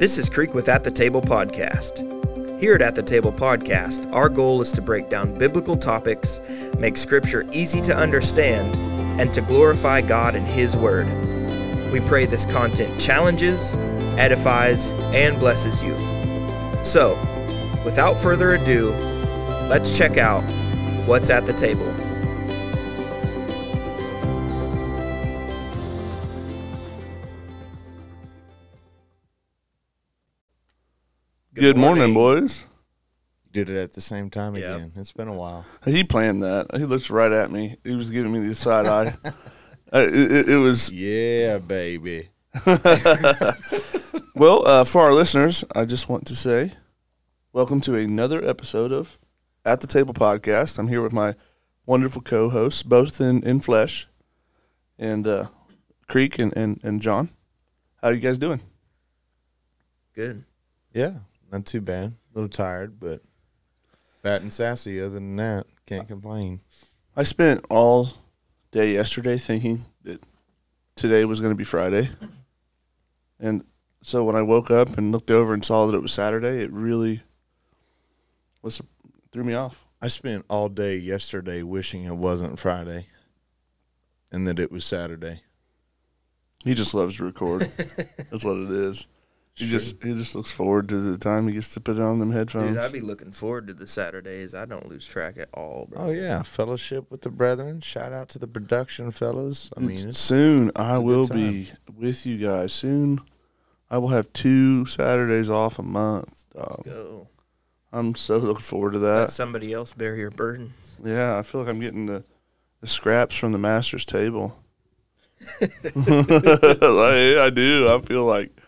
This is Creek with At the Table podcast. Here at At the Table podcast, our goal is to break down biblical topics, make scripture easy to understand, and to glorify God and His Word. We pray this content challenges, edifies, and blesses you. So, without further ado, let's check out what's at the table. Good, morning, boys. Did it at the same time Yep. again. It's been a while. He planned that. He looks right at me. He was giving me the side eye. Uh, it, it, it was Yeah, baby. well uh, for our listeners. I just want to say, welcome to another episode of At the Table podcast. I'm here with my wonderful co-hosts, both in, in flesh, and uh, Creek and, and and John. How are you guys doing? Good. Yeah, not too bad. A little tired, but fat and sassy. Other than that, can't complain. I spent all day yesterday thinking that today was going to be Friday. And so when I woke up and looked over and saw that it was Saturday, it really was threw me off. I spent all day yesterday wishing it wasn't Friday and that it was Saturday. He just loves to record. That's what it is. He just he just looks forward to the time he gets to put on them headphones. Dude, I'd be looking forward to the Saturdays. I don't lose track at all, bro. Oh yeah, fellowship with the brethren. Shout out to the production fellas. I mean, it's, soon I it's a good will time. be with you guys. Soon I will have two Saturdays off a month. dog. Go. I'm so looking forward to Let that. somebody else bear your burdens. Yeah, I feel like I'm getting the, the scraps from the master's table. like, I do. I feel like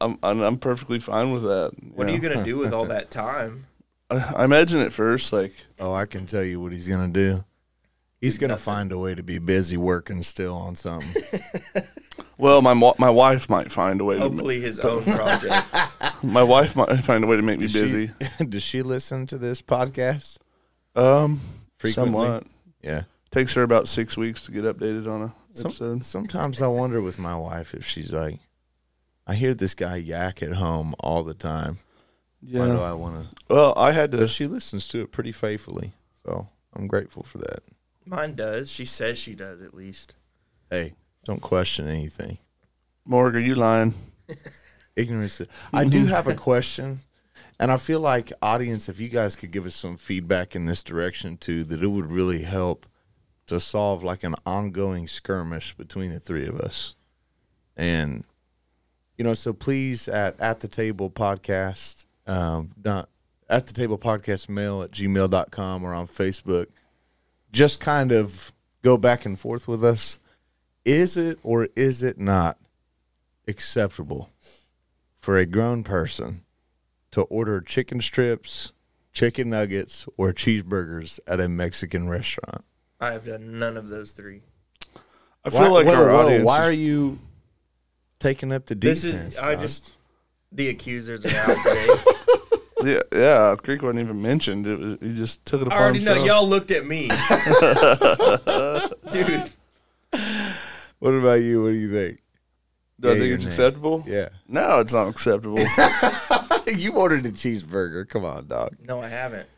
I'm I'm, I'm perfectly fine with that. What are you gonna do with all that time? I, I imagine at first, like, oh, I can tell you what he's gonna do. He's gonna Nothing. find a way to be busy working still on something. well, my my wife might find a way. To Hopefully, his own project. my wife might find a way to make me Does she- busy. Does she listen to this podcast? Um, Frequently? somewhat. Yeah. Takes her about six weeks to get updated on a Some- episode. Sometimes I wonder with my wife if she's like, I hear this guy yak at home all the time. Why do I want to? Well, I had to. She listens to it pretty faithfully, so I'm grateful for that. Mine does. She says she does at least. Hey, don't question anything. Morg, are you lying? Ignorance. I do mm-hmm. have a question, and I feel like audience, if you guys could give us some feedback in this direction too, that it would really help to solve like an ongoing skirmish between the three of us. And you know, so please at at the table podcast, um, not at the table podcast mail at gmail.com or on Facebook. Just kind of go back and forth with us. Is it or is it not acceptable for a grown person to order chicken strips, chicken nuggets, or cheeseburgers at a Mexican restaurant? I have done none of those three. I feel like our audience. why is- are you taking up the This defense? is. I dog? just. The accusers are out today. yeah, yeah. Creek wasn't even mentioned. It was. He just took it apart. I upon already know himself. y'all looked at me, dude. What about you? What do you think? Do I Yeah, think your it's name. acceptable? Yeah, No, it's not acceptable. you ordered a cheeseburger. Come on, dog. No, I haven't.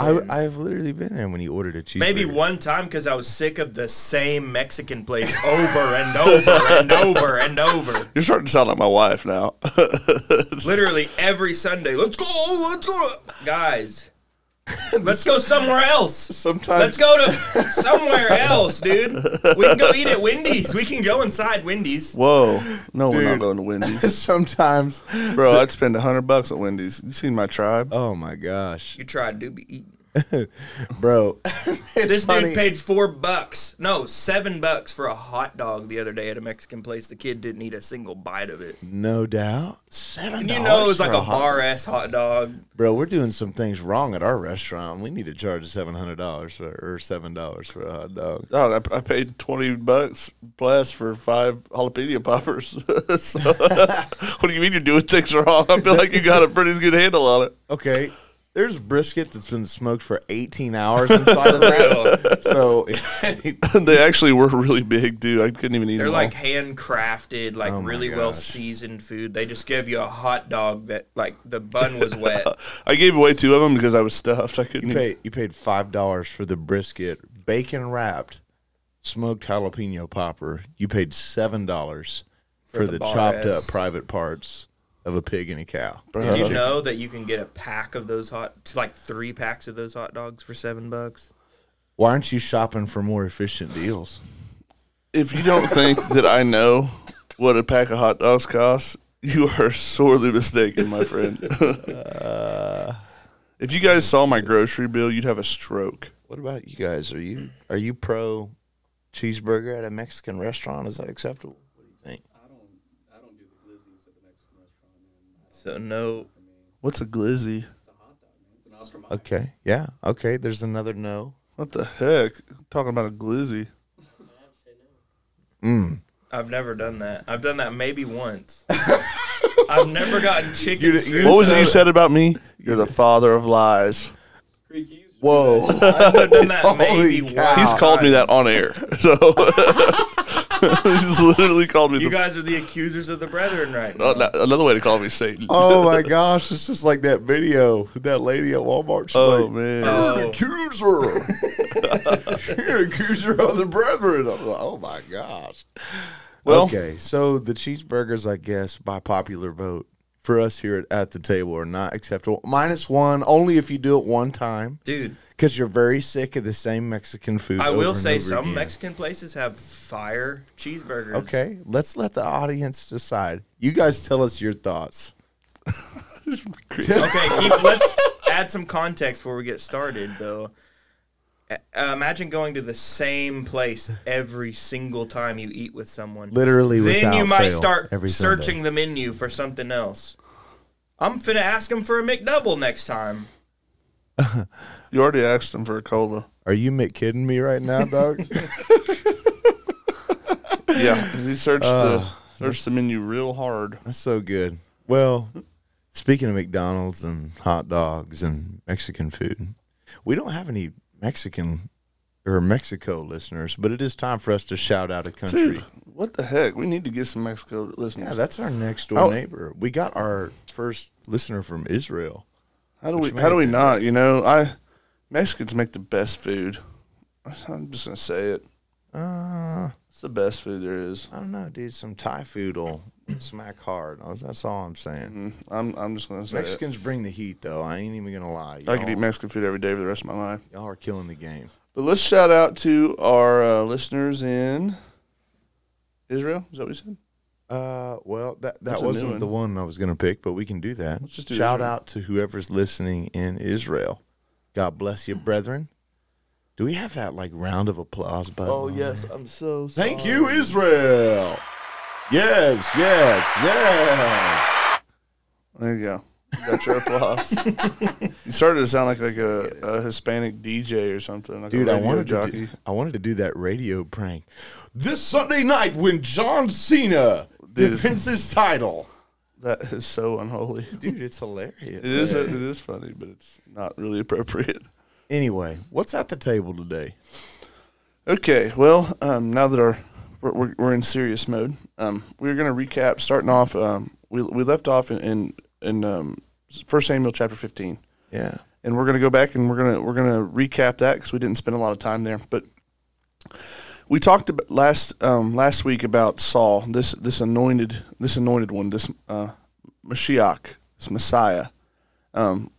I? I've literally been there when you ordered a cheeseburger. Maybe one time because I was sick of the same Mexican place over and over and over and over. You're starting to sound like my wife now. Literally every Sunday. Let's go. Let's go. Guys, let's go somewhere else. Sometimes Let's go to somewhere else, dude. We can go eat at Wendy's. We can go inside Wendy's. Whoa, no, we're not going to Wendy's, Sometimes, bro. I'd spend a hundred bucks at Wendy's. You seen my tribe? oh my gosh, You tried to be eating. bro. This funny. dude paid four bucks, no, seven bucks for a hot dog the other day at a Mexican place. The kid didn't eat a single bite of it. No doubt. Seven. And you know it was like for a hot- bar ass hot dog. Bro, we're doing some things wrong at our restaurant. We need to charge seven hundred dollars or seven dollars for a hot dog. Oh, I, I paid twenty bucks plus for five jalapeno poppers. so, what do you mean you're doing things wrong? I feel like you got a pretty good handle on it. Okay, there's brisket that's been smoked for 18 hours inside of that. So they actually were really big, dude. I couldn't even eat them. They're like all. handcrafted, like Oh really well seasoned food. They just give you a hot dog that like the bun was wet. I gave away two of them because I was stuffed. I couldn't. you Eat. paid you paid five dollars for the brisket, bacon wrapped, smoked jalapeno popper. You paid seven dollars for, the the, chopped up private parts of a pig and a cow. Did you know that you can get a pack of those hot, like three packs of those hot dogs for seven bucks? Why aren't you shopping for more efficient deals? If you don't think that I know what a pack of hot dogs costs, you are sorely mistaken, my friend. if you guys saw my grocery bill, you'd have a stroke. What about you guys? Are you are you pro cheeseburger at a Mexican restaurant? Is that acceptable? What do you think? So no, What's a glizzy? Okay, yeah, okay. There's another no. What the heck? talking about a glizzy. Mm. I've never done that. I've done that maybe once. I've never gotten chicken You- you- strips. What was it you said about me? You're the father of lies. Whoa! I've done that maybe Holy once. He's called me that on air. So he's literally called me You the, guys are the accusers of the brethren right oh, now. oh, no, another way to call me Satan. oh my gosh! It's just like that video. with That lady at Walmart. She's Oh, like, man. You're an oh. accuser. You're an accuser of the brethren. I'm like, oh my gosh. Well- okay, so the cheeseburgers, I guess, by popular vote for us here at, at the table are not acceptable. Minus one, only if you do it one time, Dude, because you're very sick of the same Mexican food. I will say some again. Mexican places have fire cheeseburgers. Okay, let's let the audience decide. You guys tell us your thoughts. Okay, keep, let's add some context before we get started, though. Uh, imagine going to the same place every single time you eat with someone. Literally, then without you might fail, start every Sunday. searching the menu for something else. I'm finna ask him for a McDouble next time. You already asked him for a cola. Are you Mick kidding me right now, dog? Yeah, he searched Uh, the searched the menu real hard. That's so good. Well, speaking of McDonald's and hot dogs and Mexican food, we don't have any Mexican or Mexico listeners, but it is time for us to shout out a country. Dude, what the heck? We need to get some Mexico listeners. Yeah, that's our next door Oh. neighbor. We got our first listener from Israel. how do we? How do we not? You know, I Mexicans make the best food. I'm just gonna say it. Uh, It's the best food there is. I don't know, dude. Some Thai food will smack hard. That's- all I'm saying. Mm, I'm I'm just gonna say Mexicans bring the heat, though. I ain't even gonna lie. it. I could eat Mexican food every day for the rest of my life. Y'all are killing the game. But let's shout out to our uh, listeners in Israel. Is that what you said? Uh, well, that that That's wasn't one. the one I was gonna pick, but we can do that. Let's just do Shout Israel. out to whoever's listening in Israel. God bless you, brethren. Do we have that like round of applause button? Oh yes? I'm so. Thank you, Israel. Yes, yes, yes. There you go. You got your applause. you started to sound like like a, a Hispanic DJ or something. Like Dude, a I radio wanted jockey. to do, I wanted to do that radio prank. This Sunday night when John Cena Dude. defends his title. That is so unholy. Dude, it's hilarious. It is. It is funny, but it's not really appropriate. Anyway, what's at the table today? Okay, well, um, now that our we're, we're, we're in serious mode, um, we're going to recap. Starting off, um, we we left off in in, in um, First Samuel chapter fifteen, Yeah. and we're going to go back and we're gonna we're gonna recap that because we didn't spend a lot of time there. But we talked about last um, last week about Saul, this this anointed this anointed one, this uh, Mashiach, this Messiah. Um,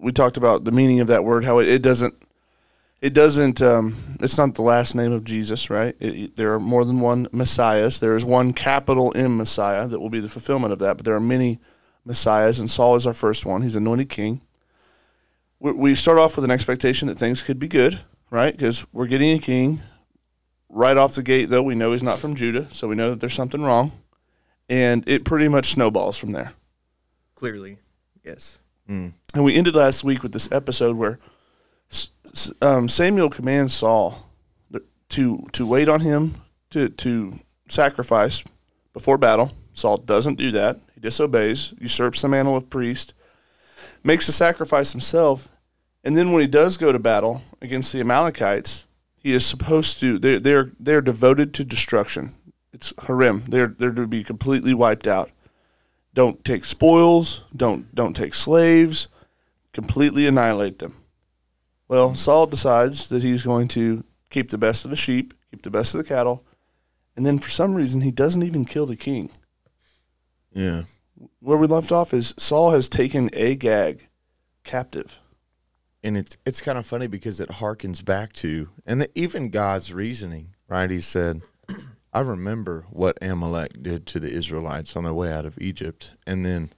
we talked about the meaning of that word, how it, it doesn't it doesn't um, it's not the last name of jesus right? It, it- there are more than one messiahs. There is one capital m messiah that will be the fulfillment of that but there are many messiahs and saul is our first one. He's anointed king. We, we start off with an expectation that things could be good right? Because we're getting a king. Right off the gate though we know he's not from judah so we know that there's something wrong. And it pretty much snowballs from there. Clearly, yes. and we ended last week with this episode where S- S- um, Samuel commands Saul to to wait on him to to sacrifice before battle. Saul doesn't do that. He disobeys, usurps the mantle of priest. makes the sacrifice himself, and then when he does go to battle against the Amalekites, he is supposed to. They're they're they're devoted to destruction. It's herem. They're they're to be completely wiped out. Don't take spoils. Don't don't take slaves. Completely annihilate them. Well, Saul decides that he's going to keep the best of the sheep, keep the best of the cattle, and then for some reason he doesn't even kill the king. Yeah. Where we left off is Saul has taken Agag captive. and it's it's kind of funny because it harkens back to and the, even God's reasoning, right? He said, "I remember what Amalek did to the Israelites on their way out of Egypt," and then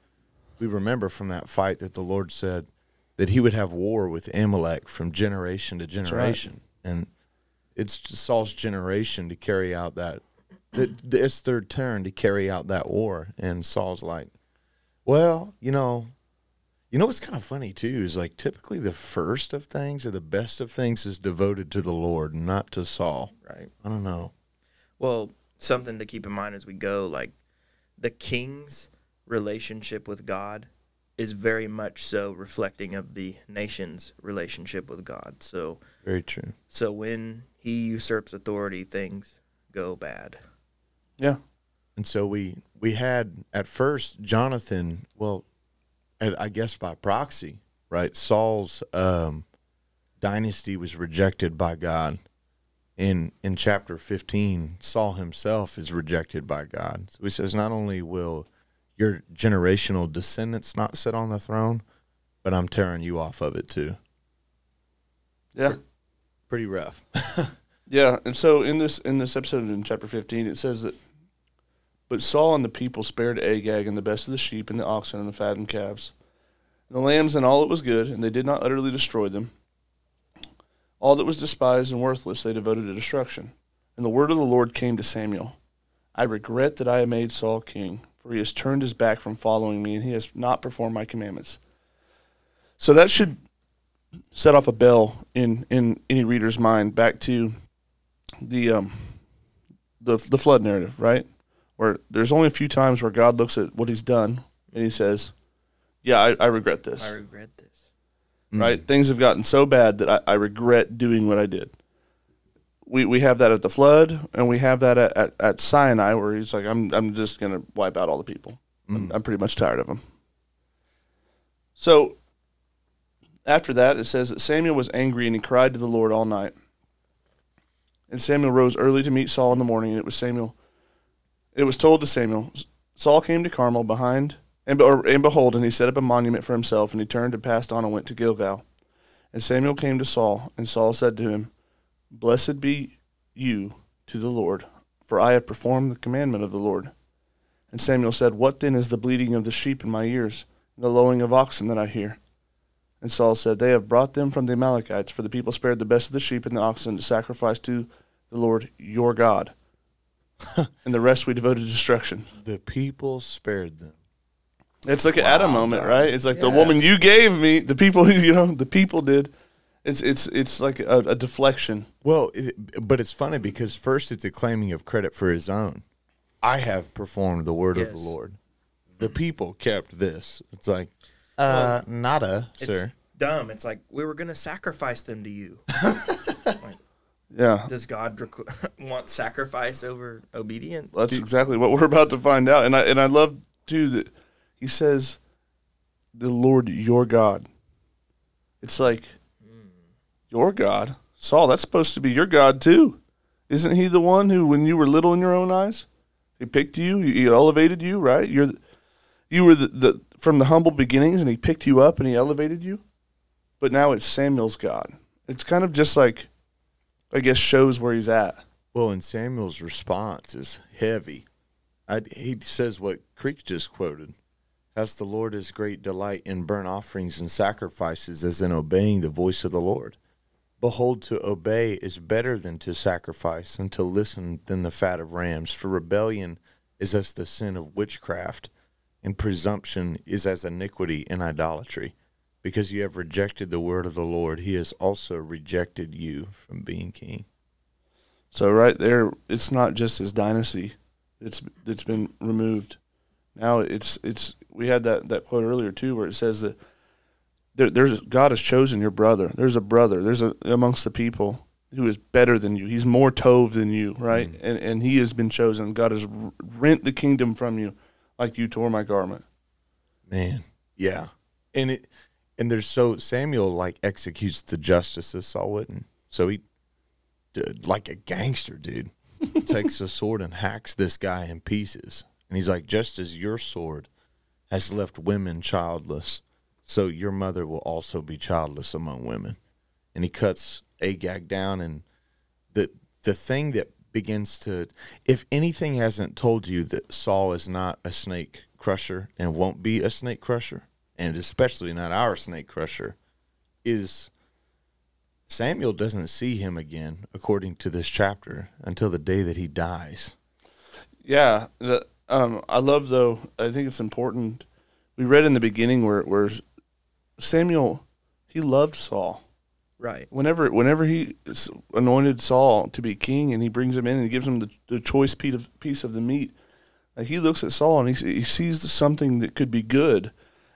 we remember from that fight that the Lord said that He would have war with Amalek from generation to generation, and it's Saul's generation to carry out that. that It's their turn to carry out that war, and Saul's like, "Well, you know, you know what's kind of funny too is like typically the first of things or the best of things is devoted to the Lord, not to Saul. Right. I don't know. Well, something to keep in mind as we go, like the king's relationship with God is very much so reflecting of the nation's relationship with God. So Very true. so when he usurps authority, things go bad. Yeah. And so we we had at first Jonathan, well, and I guess by proxy, right? Saul's um, dynasty was rejected by God. In in chapter fifteen, Saul himself is rejected by God. So he says, not only will your generational descendants not sit on the throne, but I'm tearing you off of it too. Yeah. Pretty rough. Yeah, and so in this in this episode in chapter fifteen, it says that, but Saul and the people spared Agag and the best of the sheep and the oxen and the fattened calves, and the lambs and all that was good, and they did not utterly destroy them. All that was despised and worthless they devoted to destruction. And the word of the Lord came to Samuel: I regret that I have made Saul king, for he has turned his back from following me, and he has not performed my commandments. So that should set off a bell in in any reader's mind back to the um the the flood narrative, right? Where there's only a few times where God looks at what he's done and he says, "Yeah, I, I regret this." I regret this. Right? Things have gotten so bad that I, I regret doing what I did. We we have that at the flood, and we have that at, at, at Sinai, where he's like, "I'm I'm just gonna wipe out all the people. I'm, mm. I'm pretty much tired of them." So after that, it says that Samuel was angry and he cried to the Lord all night. And Samuel rose early to meet Saul in the morning, and it was Samuel. It was told to Samuel, Saul came to Carmel behind, and, or, and behold, and he set up a monument for himself, and he turned and passed on and went to Gilgal. And Samuel came to Saul, and Saul said to him, Blessed be you to the Lord, for I have performed the commandment of the Lord. And Samuel said, What then is the bleating of the sheep in my ears, and the lowing of oxen that I hear? And Saul said, They have brought them from the Amalekites, for the people spared the best of the sheep and the oxen to sacrifice to the Lord your God. and the rest we devoted to destruction. the people spared them. It's like an Adam moment, right? It's like the woman you gave me, the people, you know, the people did. It's it's it's like a, a deflection. Well, it, but it's funny because first it's a claiming of credit for his own. I have performed the word of the Lord. The people kept this. It's like, uh, nada, It's sir. dumb. It's like we were gonna sacrifice them to you. Yeah, Does God requ- want sacrifice over obedience? that's exactly what we're about to find out. And I and I love too that he says, "The Lord your God." It's like your God, Saul. That's supposed to be your God too, isn't he? The one who, when you were little in your own eyes, he picked you, he elevated you, right? You're, the, you were the, the from the humble beginnings, and he picked you up and he elevated you. But now it's Samuel's God. It's kind of just like, I guess, shows where he's at. Well, and Samuel's response is heavy. I, he says what Creek just quoted. Has the Lord has great delight in burnt offerings and sacrifices as in obeying the voice of the Lord. Behold, to obey is better than to sacrifice, and to listen than the fat of rams. For rebellion is as the sin of witchcraft, and presumption is as iniquity and idolatry. Because you have rejected the word of the Lord, he has also rejected you from being king. So right there, it's not just his dynasty that's that's been removed. Now it's it's we had that that quote earlier too, where it says that there, there's God has chosen your brother. There's a brother. There's a amongst the people who is better than you. He's more tov than you, right? Mm. And and he has been chosen. God has rent the kingdom from you, like you tore my garment. Man, yeah, and it and there's so Samuel like executes the justice of Saul wouldn't. So he, dude, like a gangster, dude, takes a sword and hacks this guy in pieces, and he's like, just as your sword has left women childless, so your mother will also be childless among women. And he cuts Agag down, and the the thing that begins to, if anything hasn't told you that Saul is not a snake crusher and won't be a snake crusher, and especially not our snake crusher, is Samuel doesn't see him again, according to this chapter, until the day that he dies. Yeah, the, um, I love though. I think it's important. We read in the beginning where where Samuel he loved Saul. Right. Whenever whenever he anointed Saul to be king, and he brings him in and he gives him the, the choice piece of, piece of the meat, like he looks at Saul and he, he sees something that could be good,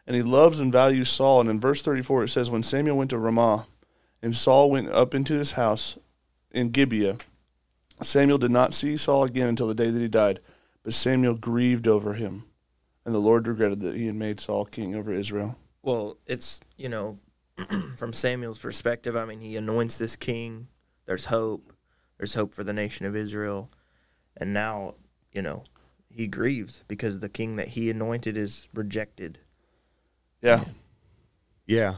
and he loves and values Saul. And in verse thirty four it says, when Samuel went to Ramah, and Saul went up into his house in Gibeah, Samuel did not see Saul again until the day that he died. But Samuel grieved over him, and the Lord regretted that he had made Saul king over Israel. Well, it's, you know, from Samuel's perspective, I mean, he anoints this king. There's hope. There's hope for the nation of Israel. And now, you know, he grieves because the king that he anointed is rejected. Yeah, Yeah.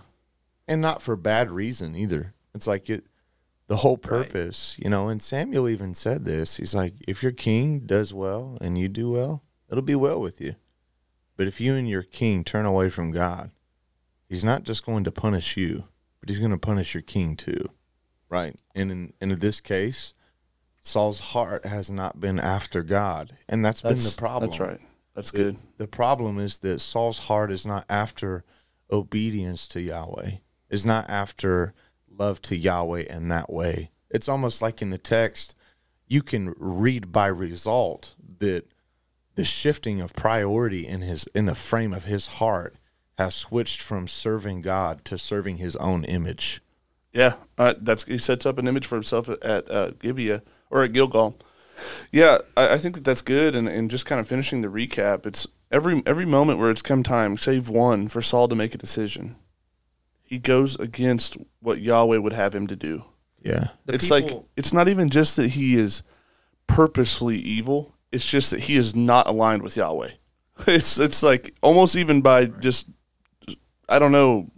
And not for bad reason either. It's like it the whole Right. purpose, you know, and Samuel even said this. He's like, if your king does well and you do well, it'll be well with you. But if you and your king turn away from God, he's not just going to punish you, but he's going to punish your king too. Right? And in, and in this case, Saul's heart has not been after God. And that's been the problem. That's right. That's good. The problem is that Saul's heart is not after obedience to Yahweh, is not after love to Yahweh in that way. It's almost like in the text, you can read by result that the shifting of priority in his in the frame of his heart has switched from serving God to serving his own image. Yeah, uh, that's he sets up an image for himself at, at uh, Gibeah or at Gilgal. Yeah, I, I think that that's good. And, and just kind of finishing the recap, it's every every moment where it's come time, save one, for Saul to make a decision. He goes against what Yahweh would have him to do. Yeah. The it's like it's not even just that he is purposely evil. It's just that he is not aligned with Yahweh. It's it's like almost even by just I don't know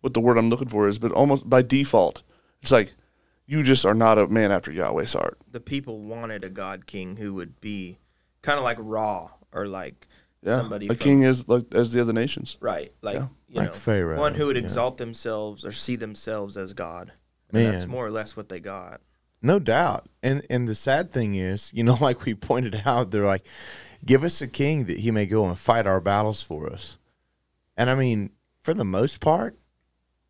what the word I'm looking for is, but almost by default, it's like you just are not a man after Yahweh's heart. the people wanted a god king who would be kind of like Raw or like Yeah, somebody a from, king is like as the other nations. right, like Yeah. you Like know, Pharaoh, one who would yeah. exalt themselves or see themselves as God. And that's more or less what they got. No doubt. And and the sad thing is, you know, like we pointed out, they're like, give us a king that he may go and fight our battles for us. And I mean, for the most part,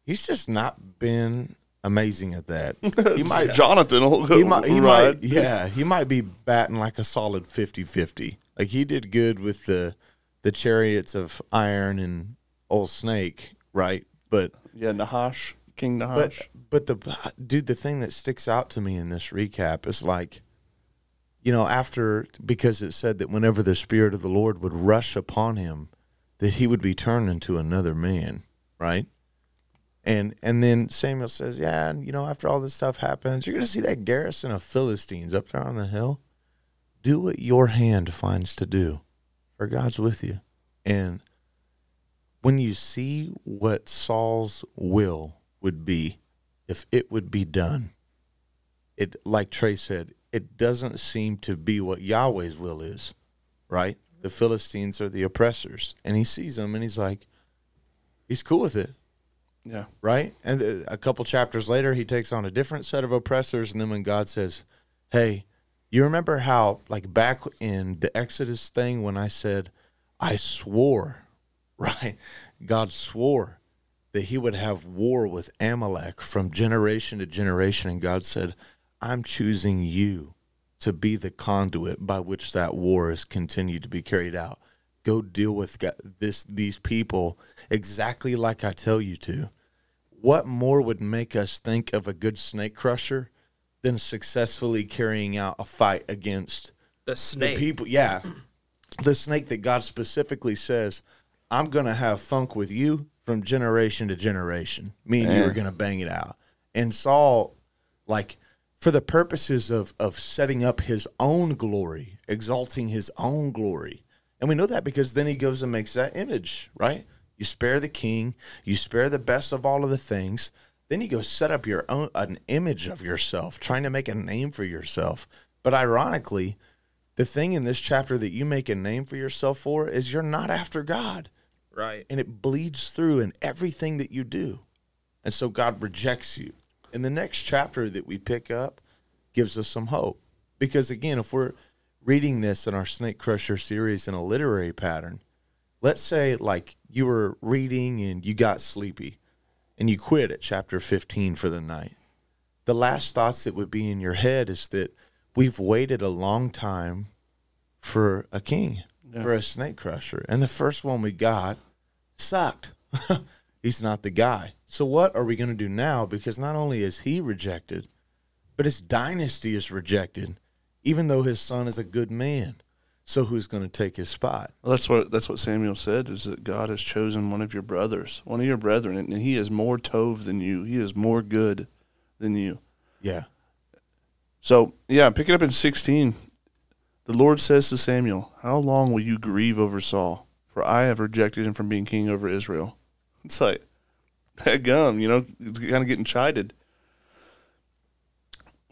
he's just not been amazing at that. He might Jonathan will he might he might yeah, he might be batting like a solid 50-50. Like he did good with the the chariots of iron and old snake, right? But yeah, Nahash, King but Nahash. but the dude, the thing that sticks out to me in this recap is like, you know, after because it said that whenever the spirit of the Lord would rush upon him, that he would be turned into another man, right? And and then Samuel says, yeah, and you know, after all this stuff happens, you're gonna see that garrison of Philistines up there on the hill. Do what your hand finds to do, for God's with you. And when you see what Saul's will would be if it would be done, it like Trey said, it doesn't seem to be what Yahweh's will is, right? The Philistines are the oppressors, and he sees them and he's like, he's cool with it, yeah, right? And a couple chapters later, he takes on a different set of oppressors, and then when God says, "Hey, you remember how like back in the Exodus thing when I said I swore, right? God swore that he would have war with Amalek from generation to generation. And God said, "I'm choosing you to be the conduit by which that war is continued to be carried out." go deal with this these people exactly like I tell you to. What more would make us think of a good snake crusher than successfully carrying out a fight against The snake? the snake. people? Yeah, the snake that God specifically says, "I'm going to have funk with you from generation to generation. Me and you are going to bang it out." And Saul, like, for the purposes of of setting up his own glory, exalting his own glory, and we know that because then he goes and makes that image, right? You spare the king, you spare the best of all of the things. Then you go set up your own an image of yourself, trying to make a name for yourself. But ironically, the thing in this chapter that you make a name for yourself for is you're not after God. Right. And it bleeds through in everything that you do. And so God rejects you. And the next chapter that we pick up gives us some hope. Because again, if we're reading this in our Snake Crusher series in a literary pattern, let's say like you were reading and you got sleepy and you quit at chapter 15 for the night. The last thoughts that would be in your head is that we've waited a long time for a king, for a snake crusher. And the first one we got sucked. He's not the guy. So what are we going to do now? Because not only is he rejected, but his dynasty is rejected, even though his son is a good man. So who's going to take his spot? Well, that's what that's what Samuel said is that God has chosen one of your brothers, one of your brethren, and he is more tov than you. He is more good than you. Yeah. So yeah, pick it up in sixteen. The Lord says to Samuel, "How long will you grieve over Saul? For I have rejected him from being king over Israel." It's like that gum, you know, kind of getting chided.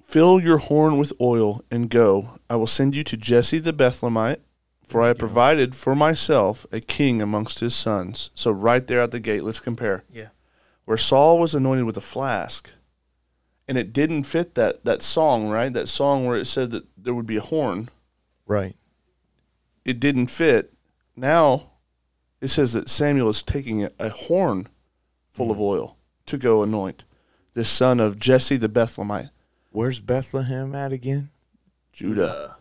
Fill your horn with oil and go. I will send you to Jesse the Bethlehemite, for I have provided for myself a king amongst his sons. So right there at the gate, let's compare. Yeah. Where Saul was anointed with a flask, and it didn't fit that that song, right? That song where it said that there would be a horn. Right. It didn't fit. Now it says that Samuel is taking a, a horn full of oil to go anoint this son of Jesse the Bethlehemite, Where's Bethlehem at again? Judah.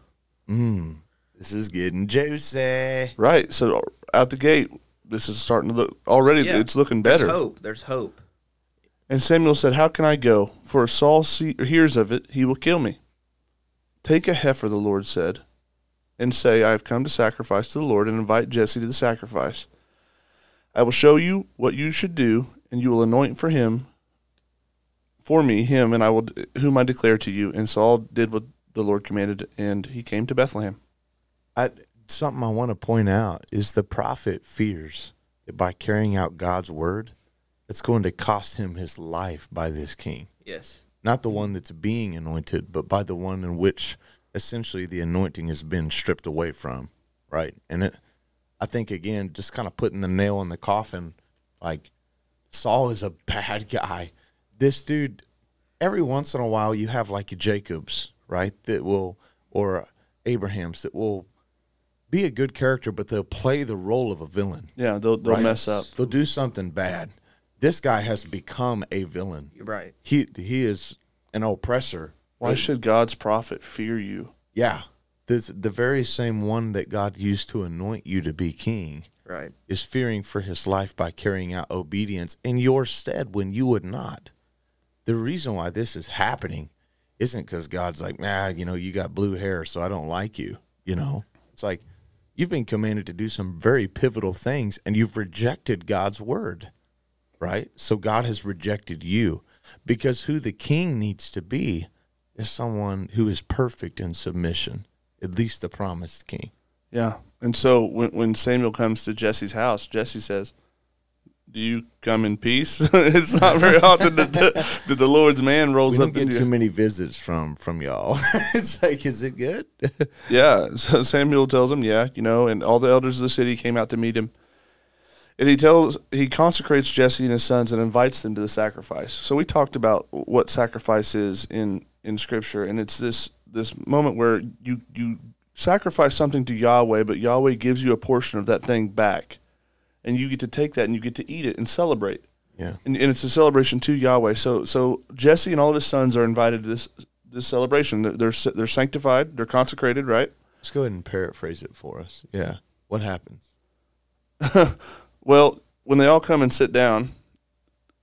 Mm. This is getting juicy. Right. So out the gate, this is starting to look already. Yeah. It's looking better. There's hope. There's hope. And Samuel said, "How can I go? For if Saul see, or hears of it, he will kill me." Take a heifer, the Lord said, and say, "I have come to sacrifice to the Lord," and invite Jesse to the sacrifice. I will show you what you should do, and you will anoint for him, for me, him, and I will, whom I declare to you. And Saul did what the Lord commanded, and he came to Bethlehem. I, something I want to point out is the prophet fears that by carrying out God's word, it's going to cost him his life by this king. Yes. Not the one that's being anointed, but by the one in which essentially the anointing has been stripped away from. Right. And it, I think, again, just kind of putting the nail in the coffin like, Saul is a bad guy. This dude, every once in a while, you have like a Jacobs, right? That will, or Abraham's that will be a good character, but they'll play the role of a villain. Yeah, they'll they'll right? mess up. They'll do something bad. This guy has become a villain. Right. He he is an oppressor. Why should God's prophet fear you? Yeah. The, the very same one that God used to anoint you to be king Right. is fearing for his life by carrying out obedience in your stead when you would not. The reason why this is happening isn't because God's like, nah, you know, you got blue hair, so I don't like you. You know, it's like you've been commanded to do some very pivotal things and you've rejected God's word, right? So God has rejected you because who the king needs to be is someone who is perfect in submission, at least the promised king. Yeah. And so when when Samuel comes to Jesse's house, Jesse says, "Do you come in peace?" it's not very often that the, that the Lord's man We rolls don't up get too many visits from from y'all. it's like, is it good? Yeah. So Samuel tells him, "Yeah, you know," and all the elders of the city came out to meet him. And he tells he consecrates Jesse and his sons and invites them to the sacrifice. So we talked about what sacrifice is in in scripture and it's this this moment where you you sacrifice something to Yahweh, but Yahweh gives you a portion of that thing back. And you get to take that and you get to eat it and celebrate. yeah. And, and it's a celebration to Yahweh. So so Jesse and all of his sons are invited to this this celebration. They're they're, they're sanctified, they're consecrated, right? Let's go ahead and paraphrase it for us. Yeah. What happens? well, when they all come and sit down,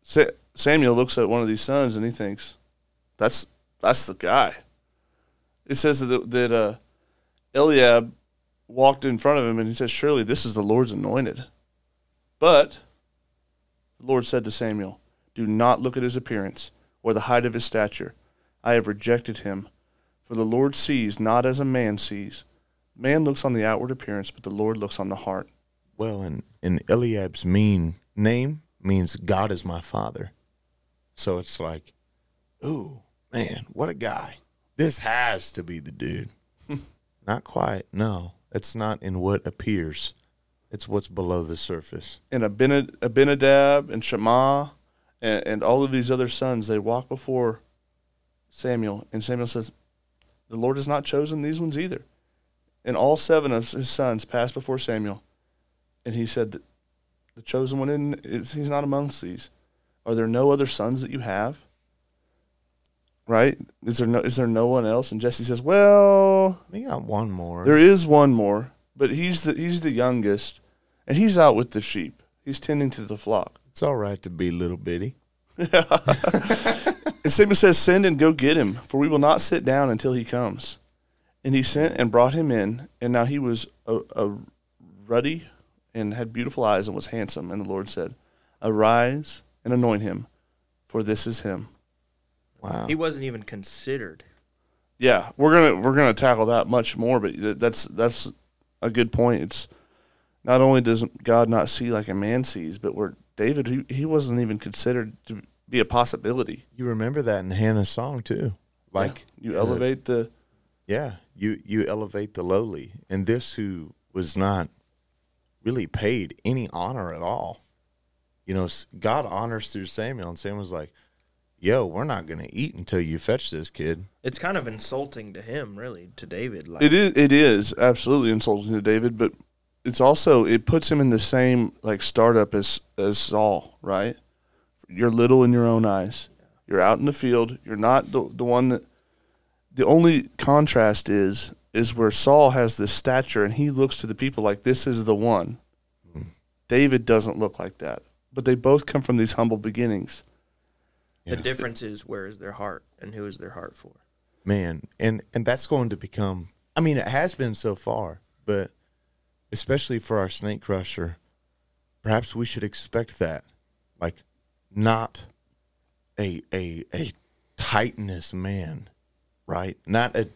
Sa- Samuel looks at one of these sons and he thinks, "That's that's the guy." It says that that uh, Eliab walked in front of him and he says, "Surely this is the Lord's anointed." But the Lord said to Samuel, "Do not look at his appearance or the height of his stature. I have rejected him, for the Lord sees not as a man sees. Man looks on the outward appearance, but the Lord looks on the heart." Well, and, and Eliab's mean name means God is my father. So it's like, ooh, man, what a guy. This has to be the dude. Not quite. No, it's not in what appears. It's what's below the surface. and Abinad- Abinadab and Shema and, and all of these other sons, they walk before Samuel, and Samuel says, The Lord has not chosen these ones either. And all seven of his sons passed before Samuel, and he said, The chosen one, in, is, he's not amongst these. Are there no other sons that you have? Right? Is there no is there no one else? And Jesse says, Well, We got one more. there is one more, but he's the he's the youngest, and he's out with the sheep. He's tending to the flock. it's all right to be little bitty. And Samuel says, Send and go get him, for we will not sit down until he comes. And he sent and brought him in, and now he was a, a ruddy and had beautiful eyes and was handsome. And the Lord said, Arise and anoint him, for this is him. Wow. He wasn't even considered. Yeah, we're gonna we're gonna tackle that much more, but th- that's that's a good point. It's not only does God not see like a man sees, but where David he, he wasn't even considered to be a possibility. You remember that in Hannah's song too. Like You elevate the Yeah, you you elevate the lowly, and this who was not really paid any honor at all. You know, God honors through Samuel, and Samuel's like, "Yo, we're not gonna eat until you fetch this kid." It's kind of insulting to him, really, to David. Like, It is. It is absolutely insulting to David, but it's also it puts him in the same like startup as as Saul. Right? You're little in your own eyes. You're out in the field. You're not the the one that. The only contrast is is where Saul has this stature and he looks to the people like this is the one. Hmm. David doesn't look like that, but they both come from these humble beginnings. The difference is where is their heart and who is their heart for. Man, and and that's going to become. I mean, it has been so far, but especially for our snake crusher, perhaps we should expect that, like, not a a a titanous man, right? Not a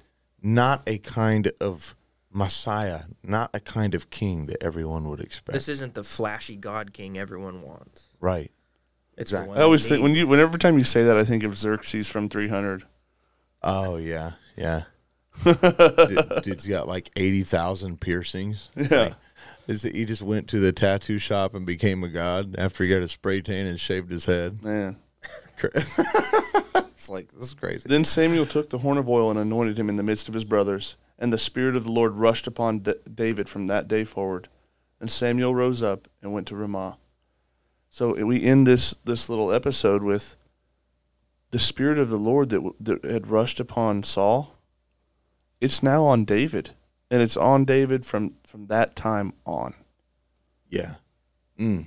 not a kind of Messiah, not a kind of king that everyone would expect. This isn't the flashy God King everyone wants. right. It's Exactly. the one I always think when you whenever time you say that, I think of Xerxes from 300. Oh yeah, yeah. Dude, dude's got like eighty thousand piercings. Yeah. like- is that he just went to the tattoo shop and became a god after he got a spray tan and shaved his head? Man. it's like this is crazy. Then Samuel took the horn of oil and anointed him in the midst of his brothers. And the Spirit of the Lord rushed upon D- David from that day forward. And Samuel rose up and went to Ramah. So we end this, this little episode with the Spirit of the Lord that, that had rushed upon Saul. It's now on David. And it's on David from, from that time on. Yeah. Mm.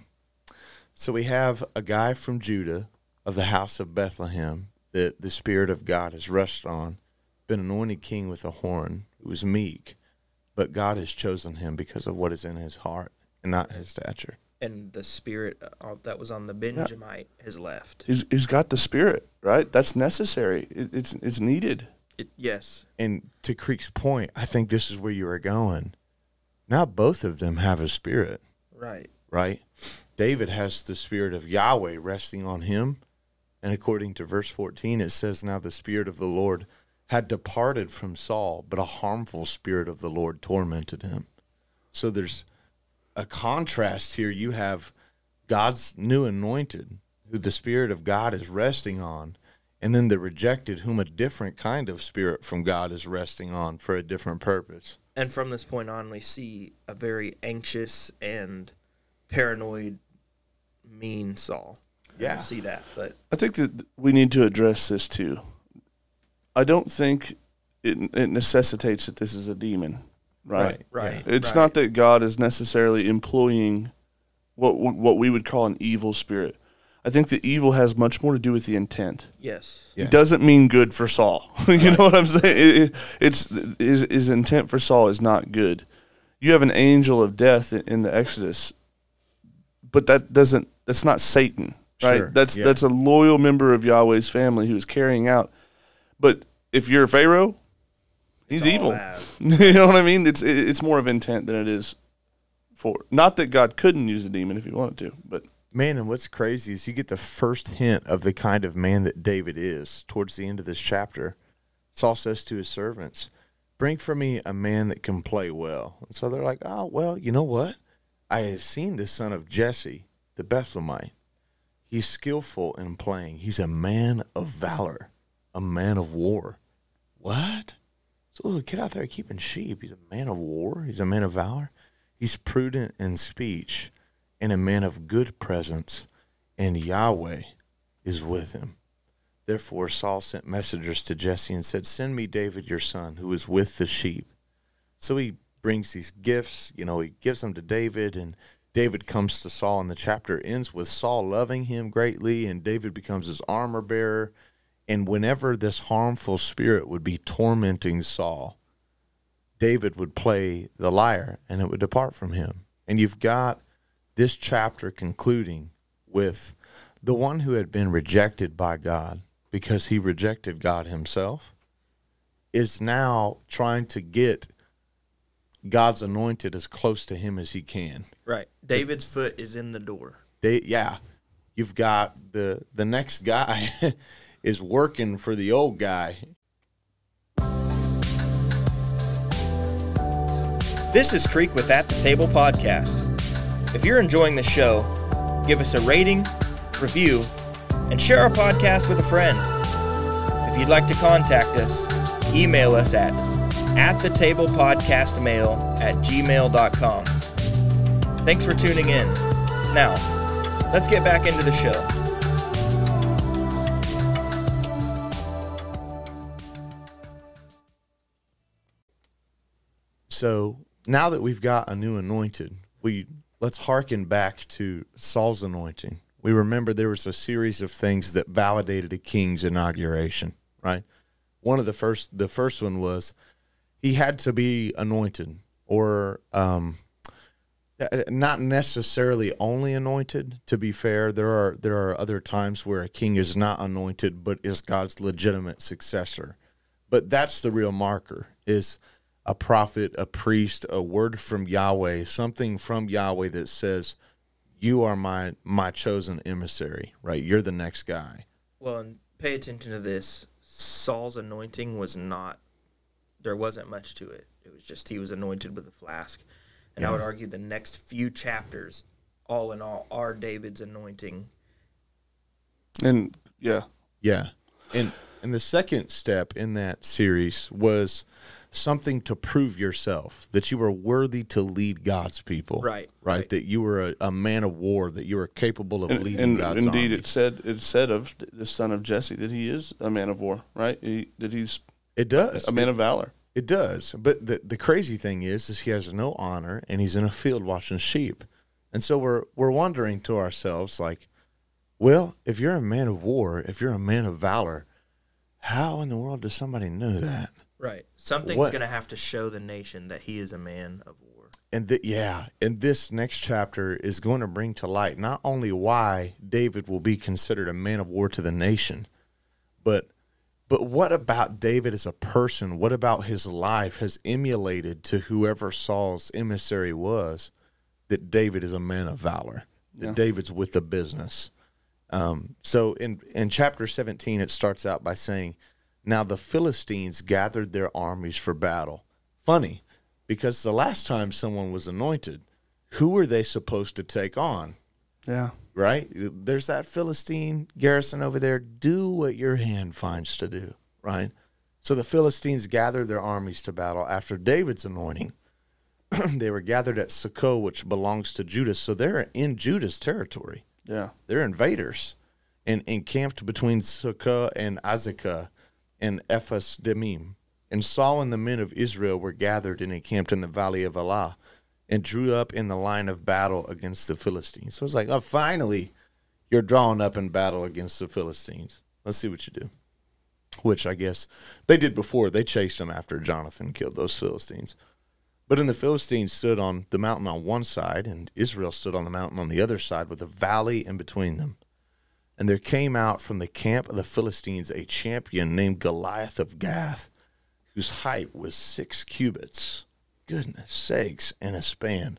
So we have a guy from Judah of the house of Bethlehem that the Spirit of God has rushed on, been anointed king with a horn, who was meek, but God has chosen him because of what is in his heart and not his stature. And the spirit uh, that was on the Benjamite has left. He's, he's got the Spirit, right? That's necessary. It, it's, it's needed. It, yes, And to Creek's point, I think this is where you are going. Now both of them have a spirit, right. right? David has the spirit of Yahweh resting on him. And according to verse 14, it says, Now the spirit of the Lord had departed from Saul, but a harmful spirit of the Lord tormented him. So there's a contrast here. You have God's new anointed, who the spirit of God is resting on, and then the rejected, whom a different kind of spirit from God is resting on for a different purpose. And from this point on, we see a very anxious and paranoid, mean Saul. Yeah. We see that, but I think that we need to address this too. I don't think it, it necessitates that this is a demon, right? right. It's right. not that God is necessarily employing what what we would call an evil spirit. I think the evil has much more to do with the intent. Yes. Yeah. It doesn't mean good for Saul. you know what I'm saying? It, it, it's his, his intent for Saul is not good. You have an angel of death in, in the Exodus, but that doesn't. That's not Satan, right? Sure, That's yeah. that's a loyal member of Yahweh's family who is carrying out. But if you're Pharaoh, he's evil. you know what I mean? It's it, it's more of intent than it is for. Not that God couldn't use a demon if he wanted to, but Man, and what's crazy is you get the first hint of the kind of man that David is towards the end of this chapter. Saul says to his servants, Bring for me a man that can play well. And so they're like, Oh, well, you know what? I have seen the son of Jesse, the Bethlehemite. He's skillful in playing. He's a man of valor, a man of war. What? So little kid out there keeping sheep. He's a man of war. He's a man of valor. He's prudent in speech and a man of good presence, and Yahweh is with him. Therefore Saul sent messengers to Jesse and said, Send me David your son, who is with the sheep. So he brings these gifts, you know, he gives them to David, and David comes to Saul, and the chapter ends with Saul loving him greatly, and David becomes his armor bearer. And whenever this harmful spirit would be tormenting Saul, David would play the lyre and it would depart from him. And you've got this chapter concluding with the one who had been rejected by God because he rejected God himself is now trying to get God's anointed as close to him as he can. Right. David's foot is in the door. They yeah, you've got the the next guy is working for the old guy. This is Creek with At the Table podcast. If you're enjoying the show, give us a rating, review, and share our podcast with a friend. If you'd like to contact us, email us at at the table podcast mail at gmail.com. Thanks for tuning in. Now, let's get back into the show. So now that we've got a new anointed, we let's hearken back to Saul's anointing. We remember there was a series of things that validated a king's inauguration, right? One of the first the first one was he had to be anointed or um not necessarily only anointed to be fair there are there are other times where a king is not anointed but is God's legitimate successor but that's the real marker is a prophet a priest a word from Yahweh something from Yahweh that says you are my my chosen emissary right you're the next guy Well, and pay attention to this. Saul's anointing was not, there wasn't much to it. It was just he was anointed with a flask. And I would argue the next few chapters, all in all, are David's anointing. and yeah, Yeah. And and the second step in that series was something to prove yourself that you were worthy to lead God's people. Right, Right. right. That you were a, a man of war, that you were capable of and, leading and God's indeed army. it said it said of the son of Jesse that he is a man of war, right? He, that he's It does. a man of valor. It does. But the the crazy thing is is he has no honor and he's in a field watching sheep. And so we're we're wondering to ourselves like, well, if you're a man of war, if you're a man of valor, how in the world does somebody know that? Right. Something's What- going to have to show the nation that he is a man of war. And th- yeah, and this next chapter is going to bring to light not only why David will be considered a man of war to the nation, but but what about David as a person? What about his life has emulated to whoever Saul's emissary was that David is a man of valor, that Yeah. David's with the business. Um, so in in chapter 17, it starts out by saying, Now the Philistines gathered their armies for battle. Funny, because the last time someone was anointed, who were they supposed to take on? Yeah, Right? There's that Philistine garrison over there. Do what your hand finds to do. Right? So the Philistines gathered their armies to battle after David's anointing. they were gathered at Socoh, which belongs to Judah. So they're in Judah's territory yeah. they're invaders and encamped between Socoh and Azekah and Ephes Dammim. And Saul and the men of Israel were gathered and encamped in the valley of Elah. and drew up in the line of battle against the Philistines. So it's like, oh, finally, you're drawing up in battle against the Philistines. Let's see what you do. Which I guess they did before. They chased them after Jonathan killed those Philistines. But then the Philistines stood on the mountain on one side, and Israel stood on the mountain on the other side with a valley in between them. And there came out from the camp of the Philistines a champion named Goliath of Gath, whose height was six cubits. Goodness sakes, in a span.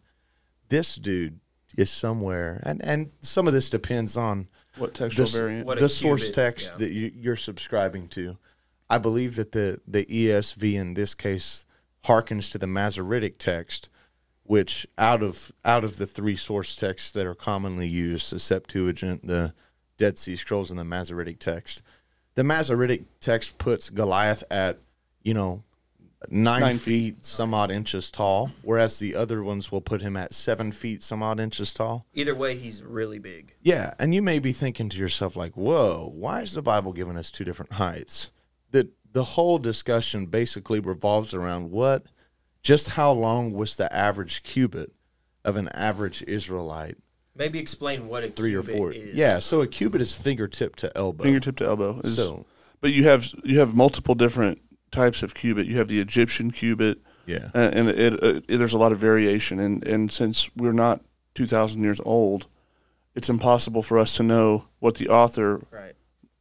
This dude is somewhere, and, and some of this depends on What textual this- variant? What the source cubit, text yeah. that you, you're subscribing to. I believe that the, the ESV in this case harkens to the Masoretic text, which out of out of the three source texts that are commonly used, the Septuagint, the Dead Sea Scrolls, and the Masoretic text, the Masoretic text puts Goliath at you know nine, Nine feet some odd inches tall, whereas the other ones will put him at seven feet some odd inches tall. Either way, he's really big. Yeah, and you may be thinking to yourself like, "Whoa, why is the Bible giving us two different heights?" The the whole discussion basically revolves around what just how long was the average cubit of an average Israelite? Maybe explain what a 3 or 4. is. Yeah, so a cubit is fingertip to elbow. Fingertip to elbow. Is, So- but you have you have multiple different types of cubit. You have the Egyptian cubit, yeah. and, and it, uh, it, there's a lot of variation. And and since we're not two thousand years old, it's impossible for us to know what the author Right.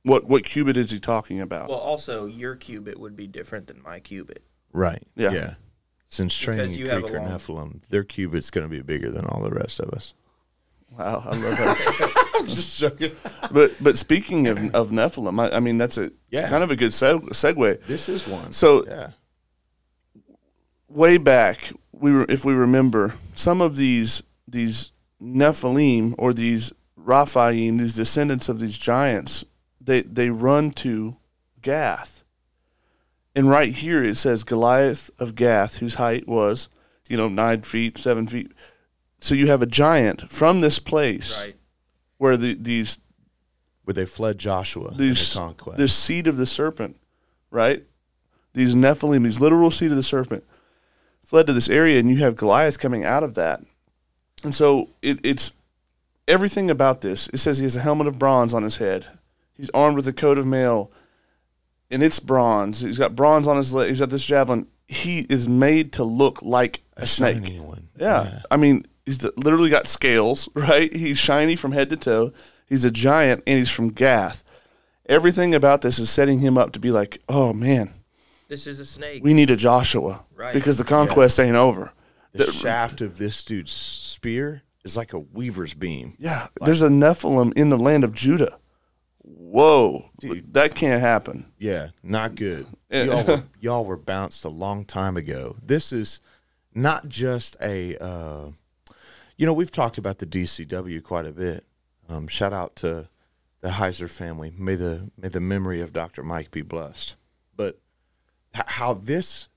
what what cubit is he talking about. Well, also, your cubit would be different than my cubit. Right. Yeah. Yeah. Since training Because you have Greek a or long- Nephilim, their cubit's going to be bigger than all the rest of us. Wow, I love that. I'm just joking. but but speaking of of Nephilim, I, I mean that's a Yeah. kind of a good seg- segue. This is one. So yeah. way back, we were, if we remember, some of these these Nephilim or these Rephaim, these descendants of these giants, they they run to Gath, and right here it says Goliath of Gath, whose height was, you know, nine feet, seven feet. So you have a giant from this place Right. where the, these Where they fled Joshua in these the conquest. this seed of the serpent, right? These Nephilim, these literal seed of the serpent, fled to this area, and you have Goliath coming out of that. And so it, it's everything about this. It says he has a helmet of bronze on his head. He's armed with a coat of mail, and it's bronze. He's got bronze on his leg. He's got this javelin. He is made to look like a, snake. shiny one. Yeah. I mean, he's the- literally got scales, right? He's shiny from head to toe. He's a giant, and he's from Gath. Everything about this is setting him up to be like, oh man, This is a snake. we need a Joshua Right. because the conquest ain't over. The shaft of this dude's spear is like a weaver's beam. Yeah, there's a Nephilim in the land of Judah. Whoa, dude, that can't happen. Yeah, not good. Y'all, were, y'all were bounced a long time ago. This is not just a, uh, you know, we've talked about the DCW quite a bit. Um, shout out to the Heiser family. May the may the memory of Dr. Mike be blessed. But how this,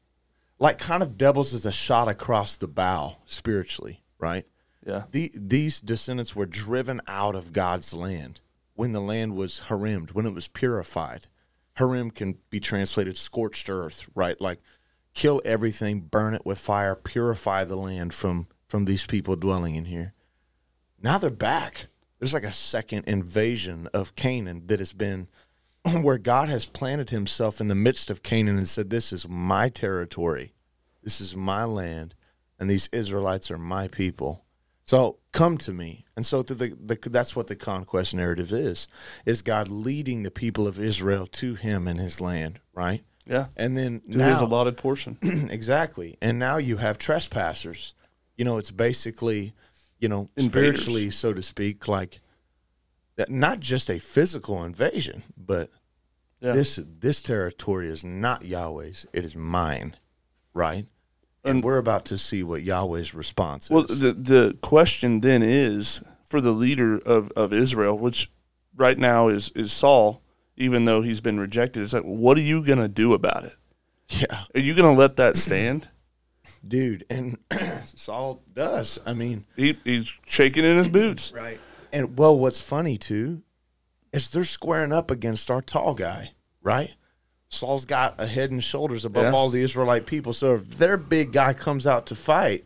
like, kind of doubles as a shot across the bow spiritually, right? Yeah, The, these descendants were driven out of God's land when the land was harimmed, when it was purified. Herem can be translated scorched earth, right? Like kill everything, burn it with fire, purify the land from from these people dwelling in here. Now they're back. There's like a second invasion of Canaan that has been where God has planted himself in the midst of Canaan and said, This is my territory. This is my land, and these Israelites are my people. So come to me. And so the, the, the, that's what the conquest narrative is, is God leading the people of Israel to him and his land, right? yeah. And then To his allotted portion. exactly. And now you have trespassers. You know, it's basically, you know, Invaders. spiritually, so to speak, like that, not just a physical invasion, but Yeah. this this territory is not Yahweh's; it is mine, right? And, we're about to see what Yahweh's response is. Well, the the question then is for the leader of, of Israel, which right now is is Saul, even though he's been rejected. It's like, what are you gonna do about it? yeah, Are you gonna let that stand? Dude, and Saul does. I mean, He he's shaking in his boots. right. And well, what's funny too is they're squaring up against our tall guy, right? Saul's got a head and shoulders above Yes. all the Israelite people. So if their big guy comes out to fight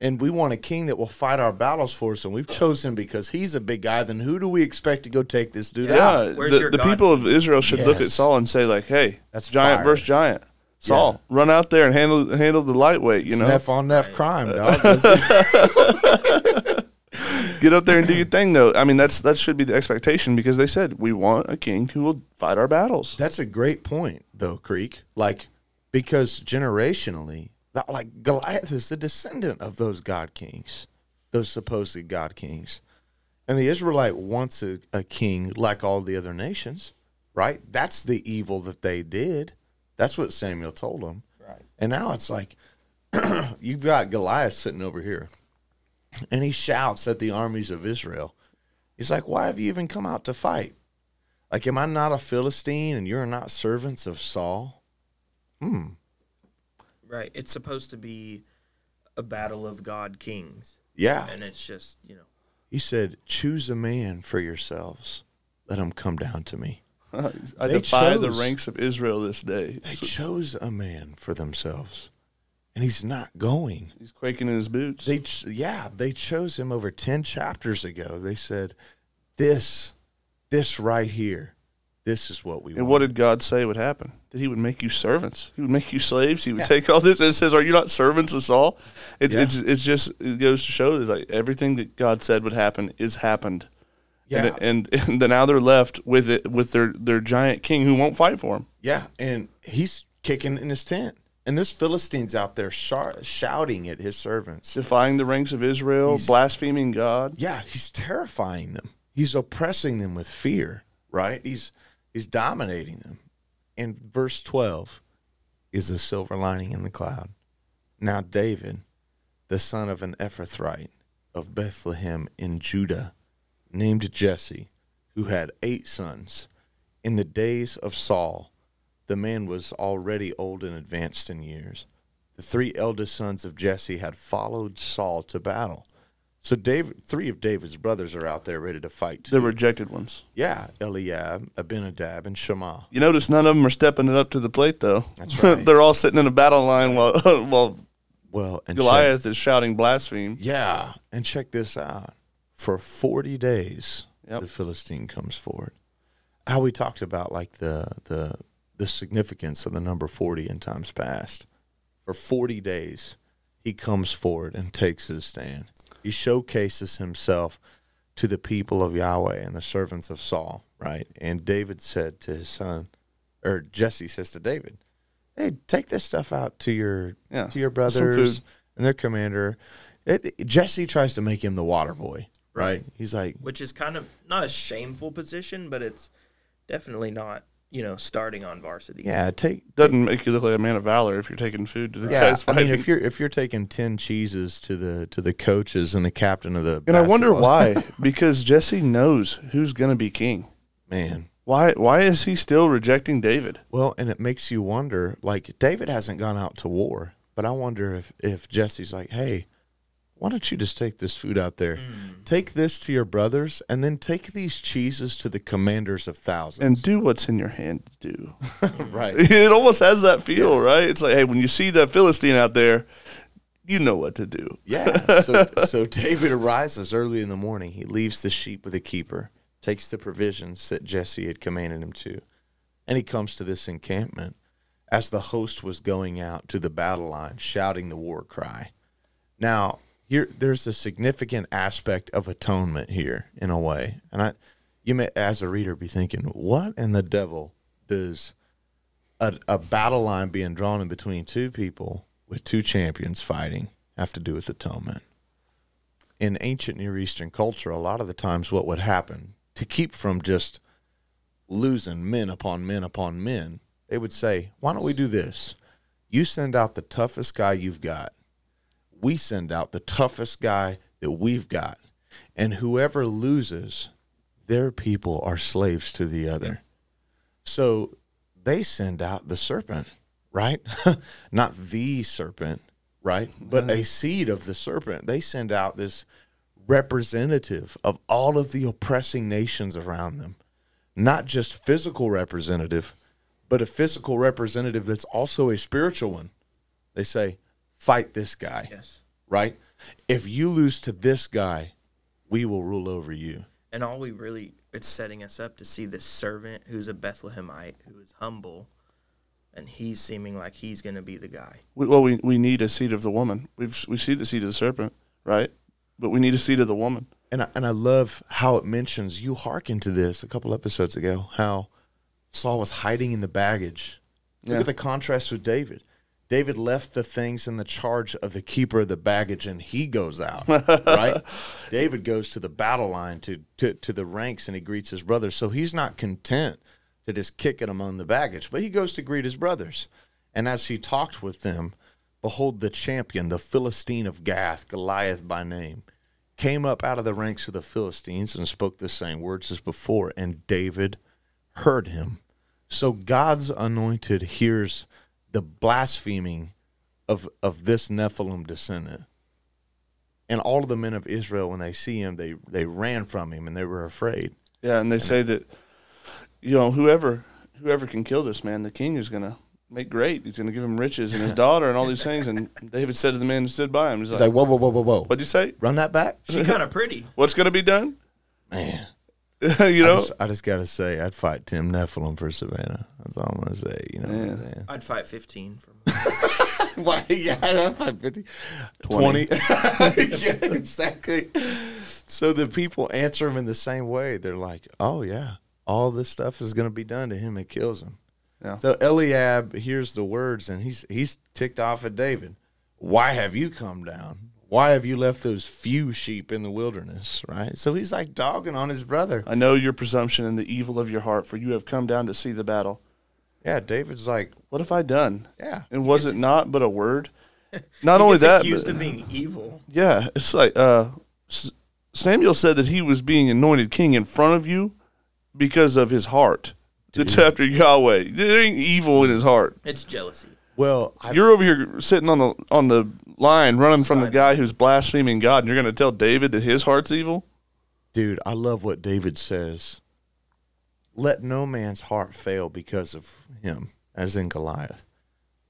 and we want a king that will fight our battles for us, and we've chosen because he's a big guy. Then who do we expect to go take this dude out? Yeah, Where's the, your the God? people of Israel should look at Saul and say like, "Hey, That's giant fire. versus giant. Saul, run out there and handle handle the lightweight. You It's know, Neff on Neff crime, uh, dog. Get up there and do your thing. Though, I mean, that's that should be the expectation because they said we want a king who will fight our battles. That's a great point, though, Creek. Like, because generationally, like Goliath is the descendant of those God kings, those supposed God kings. And the Israelite wants a, a king like all the other nations, right? That's the evil that they did. That's what Samuel told him. Right. And now it's like, you've got Goliath sitting over here, and he shouts at the armies of Israel. He's like, Why have you even come out to fight? Like, am I not a Philistine and you're not servants of Saul? Hmm. Right. It's supposed to be a battle of God kings. Yeah. And it's just, you know, He said, Choose a man for yourselves. Let him come down to me. I They defy the ranks of Israel this day. They So chose a man for themselves, and he's not going. he's quaking in his boots. They, yeah, they chose him over 10 chapters ago. They said, This, this right here, this is what we want. and want. what did God say would happen? That He would make you servants. He would make you slaves. He would take all this. And it says, "Are you not servants of Saul?" It, Yeah. It's it's just it goes to show that like everything that God said would happen is happened. Yeah. And, and and then now they're left with it with their their giant king who won't fight for them. Yeah, and he's kicking in his tent. And this Philistine's out there shar- shouting at his servants. defying the ranks of Israel, He's- blaspheming God. Yeah, he's terrifying them. He's oppressing them with fear, right? He's he's dominating them. And verse 12 is the silver lining in the cloud. Now David, the son of an Ephrathite of Bethlehem in Judah, named Jesse, who had eight sons, in the days of Saul, the man was already old and advanced in years. The three eldest sons of Jesse had followed Saul to battle. So David, three of David's brothers are out there ready to fight. The rejected ones. yeah, Eliab, Abinadab, and Shammah. You notice none of them are stepping it up to the plate though. That's right. they're all sitting in a battle line while while Well, and Goliath is shouting blaspheme. Yeah, and check this out. For forty days, Yep. the Philistine comes forward. How we talked about like the the the significance of the number forty in times past. For forty days, he comes forward and takes his stand. He showcases himself to the people of Yahweh and the servants of Saul, right? And David said to his son, or Jesse says to David, "Hey, take this stuff out to your Yeah, to your brothers and their commander." It, Jesse tries to make him the water boy, right? He's like, which is kind of not a shameful position, but it's definitely not, you know, starting on varsity. "Yeah, take Doesn't make you look like a man of valor if you're taking food to the yeah." guys I mean, if you're if you're taking ten cheeses to the to the coaches and the captain of the and I wonder why. because Jesse knows who's going to be king. man. Why? Why is he still rejecting David? Well, and it makes you wonder. Like David hasn't gone out to war, but I wonder if if Jesse's like, "Hey, why don't you just take this food out there, mm. take this to your brothers, and then take these cheeses to the commanders of thousands." And do what's in your hand to do. Mm. right, it almost has that feel, right? It's like, hey, when you see that Philistine out there, you know what to do. Yeah. So, so David arises early in the morning. He leaves the sheep with a keeper, takes the provisions that Jesse had commanded him to, and he comes to this encampment as the host was going out to the battle line, shouting the war cry. Now, here there's a significant aspect of atonement here in a way. And I you may as a reader be thinking, what in the devil does a, a battle line being drawn in between two people with two champions fighting have to do with atonement. In ancient Near Eastern culture, a lot of the times what would happen to keep from just losing men upon men upon men, they would say, Why don't we do this? You send out the toughest guy you've got. We send out the toughest guy that we've got. And whoever loses, their people are slaves to the other. So they send out the serpent, right? Not the serpent, right? But a seed of the serpent. They send out this representative of all of the oppressing nations around them. Not just physical representative, but a physical representative that's also a spiritual one. They say, fight this guy Yes. right? If you lose to this guy, we will rule over you. And all we really, it's setting us up to see this servant who's a Bethlehemite, who is humble, and he's seeming like he's going to be the guy. We, well, we, we need a seed of the woman. We've we see the seed of the serpent, right? But we need a seed of the woman. And I, and I love how it mentions you hearken to this a couple episodes ago how Saul was hiding in the baggage. Look Yeah. at the contrast with David. David left the things in the charge of the keeper of the baggage and he goes out, right? David goes to the battle line to, to, to the ranks and he greets his brothers. So he's not content to just kick it among the baggage, but he goes to greet his brothers. And as he talked with them, behold, the champion, the Philistine of Gath, Goliath by name, came up out of the ranks of the Philistines and spoke the same words as before, and David heard him. So God's anointed hears the blaspheming of of this Nephilim descendant. And all of the men of Israel, when they see him, they they ran from him and they were afraid. Yeah, and they say that you know whoever whoever can kill this man, the king is gonna make great. He's gonna give him riches and his daughter and all these things. And David said to the man who stood by him, "He's He's like, like, whoa, whoa, whoa, whoa, whoa! what'd you say? Run that back, She kind of pretty. What's gonna be done? man. you I know? just, I just gotta say, I'd fight Tim Nephilim for Savannah. That's all I'm gonna say. You know what I'm saying? I'd fight 15 from Why? Yeah, I'd fight 50. 20. 20. yeah, exactly. So the people answer him in the same way. They're like, "Oh yeah, all this stuff is gonna be done to him. It kills him." Yeah. So Eliab hears the words and he's he's ticked off at David. Why have you come down? Why have you left those few sheep in the wilderness? Right. So he's like dogging on his brother. I know your presumption and the evil of your heart, for you have come down to see the battle. Yeah. David's like, What have I done? yeah. And was it not but a word? Not He only gets that, accused but- of being evil. yeah, it's like uh, Samuel said that he was being anointed king in front of you because of his heart. It's after Yahweh. There ain't evil in his heart. It's jealousy. Well, I, You're over here sitting on the on the line, running from the guy who's blaspheming God, and you're going to tell David that his heart's evil. Dude, I love what David says. Let no man's heart fail because of him, as in Goliath.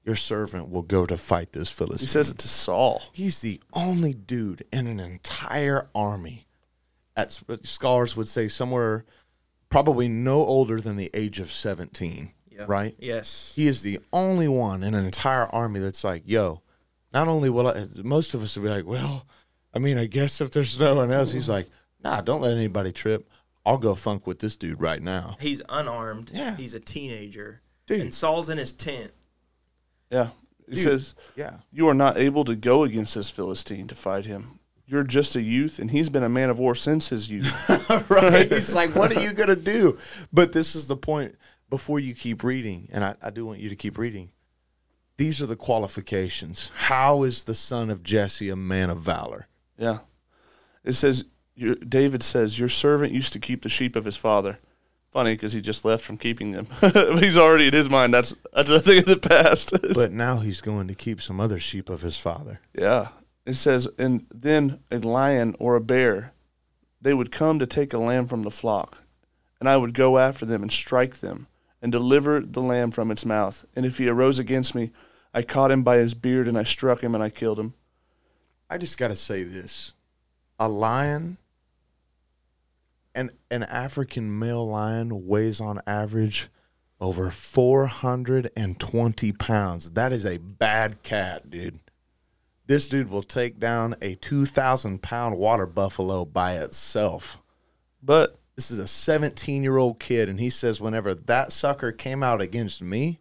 Your servant will go to fight this Philistine. He says it to Saul. He's the only dude in an entire army. At scholars would say somewhere probably no older than the age of 17, Yeah. right? Yes. He is the only one in an entire army that's like, yo, not only will I, most of us would be like, well, I mean, I guess if there's no one else, he's like, nah, don't let anybody trip. I'll go funk with this dude right now. He's unarmed. Yeah. He's a teenager. Dude. And Saul's in his tent. Yeah, he Dude. says Yeah. you are not able to go against this Philistine to fight him. You're just a youth, and he's been a man of war since his youth. right? He's like, what are you going to do? But this is the point before you keep reading, and I, I do want you to keep reading. These are the qualifications. How is the son of Jesse a man of valor? yeah, it says your, David says your servant used to keep the sheep of his father. Funny because he just left from keeping them. he's already in his mind. That's that's a thing of the past. But now he's going to keep some other sheep of his father. Yeah. It says, and then a lion or a bear, they would come to take a lamb from the flock, and I would go after them and strike them, and deliver the lamb from its mouth. And if he arose against me, I caught him by his beard, and I struck him, and I killed him. I just got to say this. A lion, an, an African male lion weighs on average over 420 pounds. That is a bad cat, dude. This dude will take down a 2,000 pound water buffalo by itself. But This is a 17 year old kid, and he says, whenever that sucker came out against me,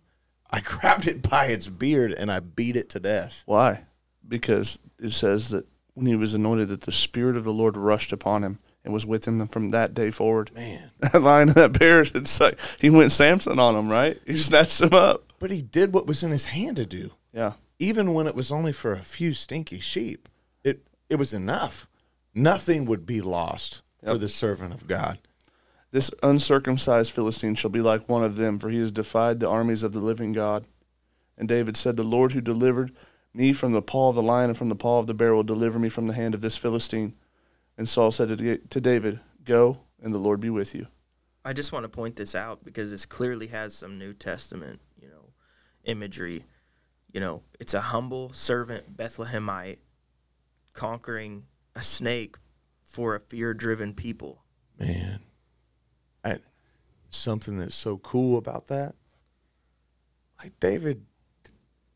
I grabbed it by its beard and I beat it to death. why? Because it says that when he was anointed, that the Spirit of the Lord rushed upon him and was with him from that day forward. Man. That lion and that bear, it's like he went Samson on him, right? He snatched him up. But he did what was in his hand to do. Yeah. even when it was only for a few stinky sheep, it it was enough. Nothing would be lost for the servant of God. This uncircumcised Philistine shall be like one of them, for he has defied the armies of the living God. And David said, The Lord who delivered me from the paw of the lion and from the paw of the bear will deliver me from the hand of this Philistine. And Saul said to to David, Go, and the Lord be with you. I just want to point this out because this clearly has some New Testament, you know, imagery. You know, it's a humble servant Bethlehemite conquering a snake for a fear-driven people. Man, I, something that's so cool about that, like David,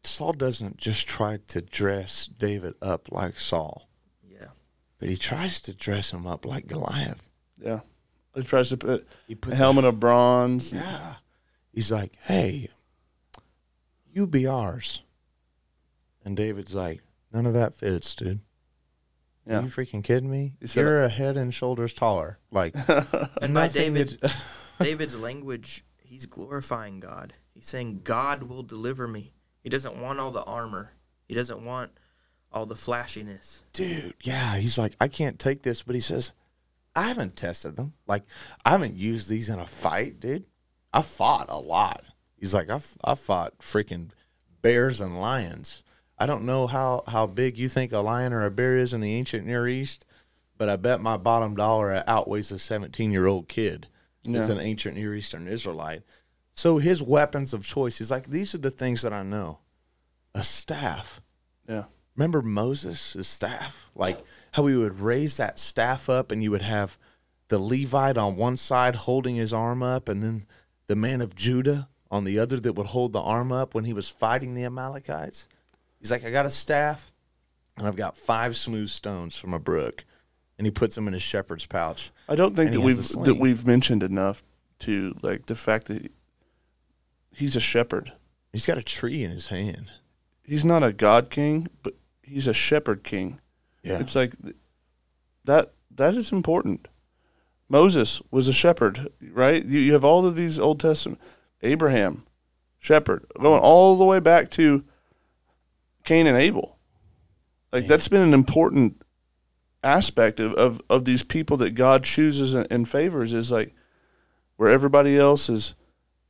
Saul doesn't just try to dress David up like Saul, Yeah. but he tries to dress him up like Goliath. Yeah. He tries to put He puts a puts helmet of bronze. Yeah. He's like, hey, you be ours. And David's like, none of that fits, dude. Yeah. Are you freaking kidding me? He said- You're uh, a head and shoulders taller. Like, And by David, that- David's language, he's glorifying God. He's saying, God will deliver me. He doesn't want all the armor, he doesn't want all the flashiness. dude, yeah. He's like, I can't take this, but he says, I haven't tested them. Like, I haven't used these in a fight, dude. I fought a lot. He's like, I, I fought freaking bears and lions. I don't know how, how big you think a lion or a bear is in the ancient Near East, but I bet my bottom dollar it outweighs a 17 year old kid. It's Yeah. an ancient Near Eastern Israelite. So his weapons of choice, he's like, these are the things that I know. A staff. Yeah. Remember Moses' staff? Like how he would raise that staff up and you would have the Levite on one side holding his arm up and then the man of Judah on the other that would hold the arm up when he was fighting the Amalekites. He's like, I got a staff and I've got five smooth stones from a brook. And he puts them in his shepherd's pouch. I don't think that we've that we've mentioned enough to like the fact that he's a shepherd. He's got a tree in his hand. He's not a god king, but he's a shepherd king. Yeah. It's like that that is important. Moses was a shepherd, right? You, you have all of these Old Testament Abraham, shepherd, going all the way back to Cain and Abel. Like Man. that's been an important aspect of, of, of these people that God chooses and, and favors is like where everybody else is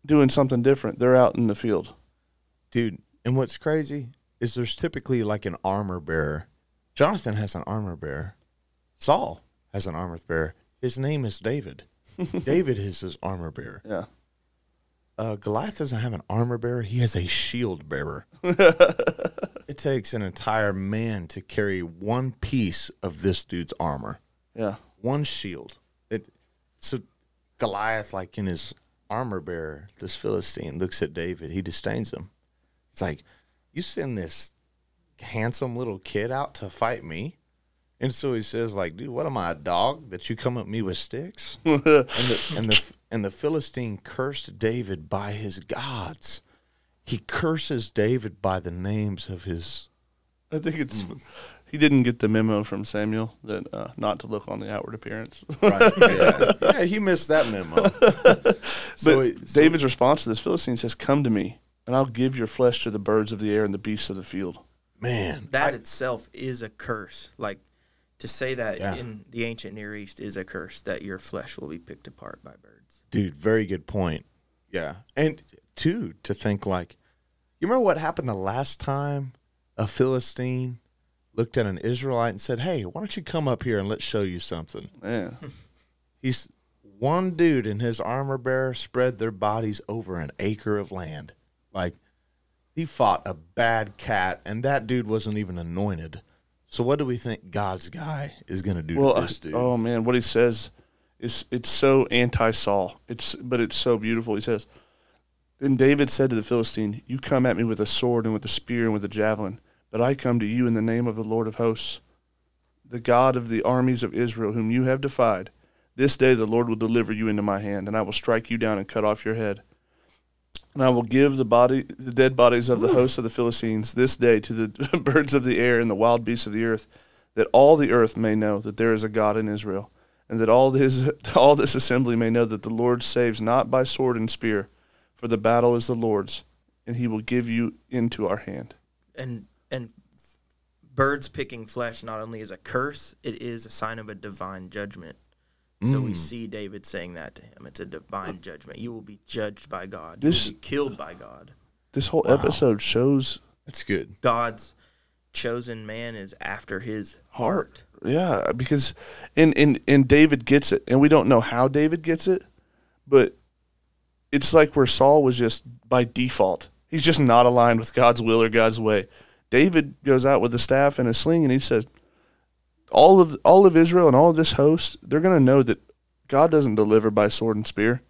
doing something different. They're out in the field. Dude, and what's crazy is there's typically like an armor bearer. Jonathan has an armor bearer. Saul has an armor bearer. His name is David. David is his armor bearer. Yeah. Uh, Goliath doesn't have an armor bearer. He has a shield bearer. it takes an entire man to carry one piece of this dude's armor, Yeah. one shield. It so Goliath, like in his armor bearer, this Philistine looks at David. He disdains him. It's like you send this handsome little kid out to fight me. And so he says, like, dude, what am I, a dog that you come at me with sticks? and the and the and the Philistine cursed David by his gods. He curses David by the names of his. I think it's he didn't get the memo from Samuel that uh, not to look on the outward appearance. Right. yeah. yeah, he missed that memo. but it- so- David's response to this Philistine says, "Come to me, and I'll give your flesh to the birds of the air and the beasts of the field." man, That itself is a curse. Like to say that Yeah. in the ancient Near East is a curse that your flesh will be picked apart by birds. dude, very good point. Yeah, and two to think like, you remember what happened the last time a Philistine looked at an Israelite and said, "Hey, why don't you come up here and let's show you something." Yeah, He's one dude and his armor bearer spread their bodies over an acre of land. Like he fought a bad cat, and that dude wasn't even anointed. So what do we think God's guy is gonna do well, to this dude? oh man, what he says is it's so anti-Saul. It's but it's so beautiful. He says, "Then David said to the Philistine, You come at me with a sword and with a spear and with a javelin, but I come to you in the name of the Lord of hosts, the God of the armies of Israel, whom you have defied. This day the Lord will deliver you into my hand, and I will strike you down and cut off your head." And I will give the body, the dead bodies of the hosts of the Philistines this day to the birds of the air and the wild beasts of the earth, that all the earth may know that there is a God in Israel, and that all this all this assembly may know that the Lord saves not by sword and spear, for the battle is the Lord's, and He will give you into our hand. And and birds picking flesh not only is a curse, it is a sign of a divine judgment. So Mm. we see David saying that to him. It's a divine judgment. You will be judged by God. This- you will be killed by God. This whole episode shows That's good. God's chosen man is after his heart. Yeah, because and, and and David gets it, and we don't know how David gets it, but it's like where Saul was just by default. He's just not aligned with God's will or God's way. David goes out with a staff and a sling, and he says, all of all of Israel and all of this host, they're going to know that God doesn't deliver by sword and spear.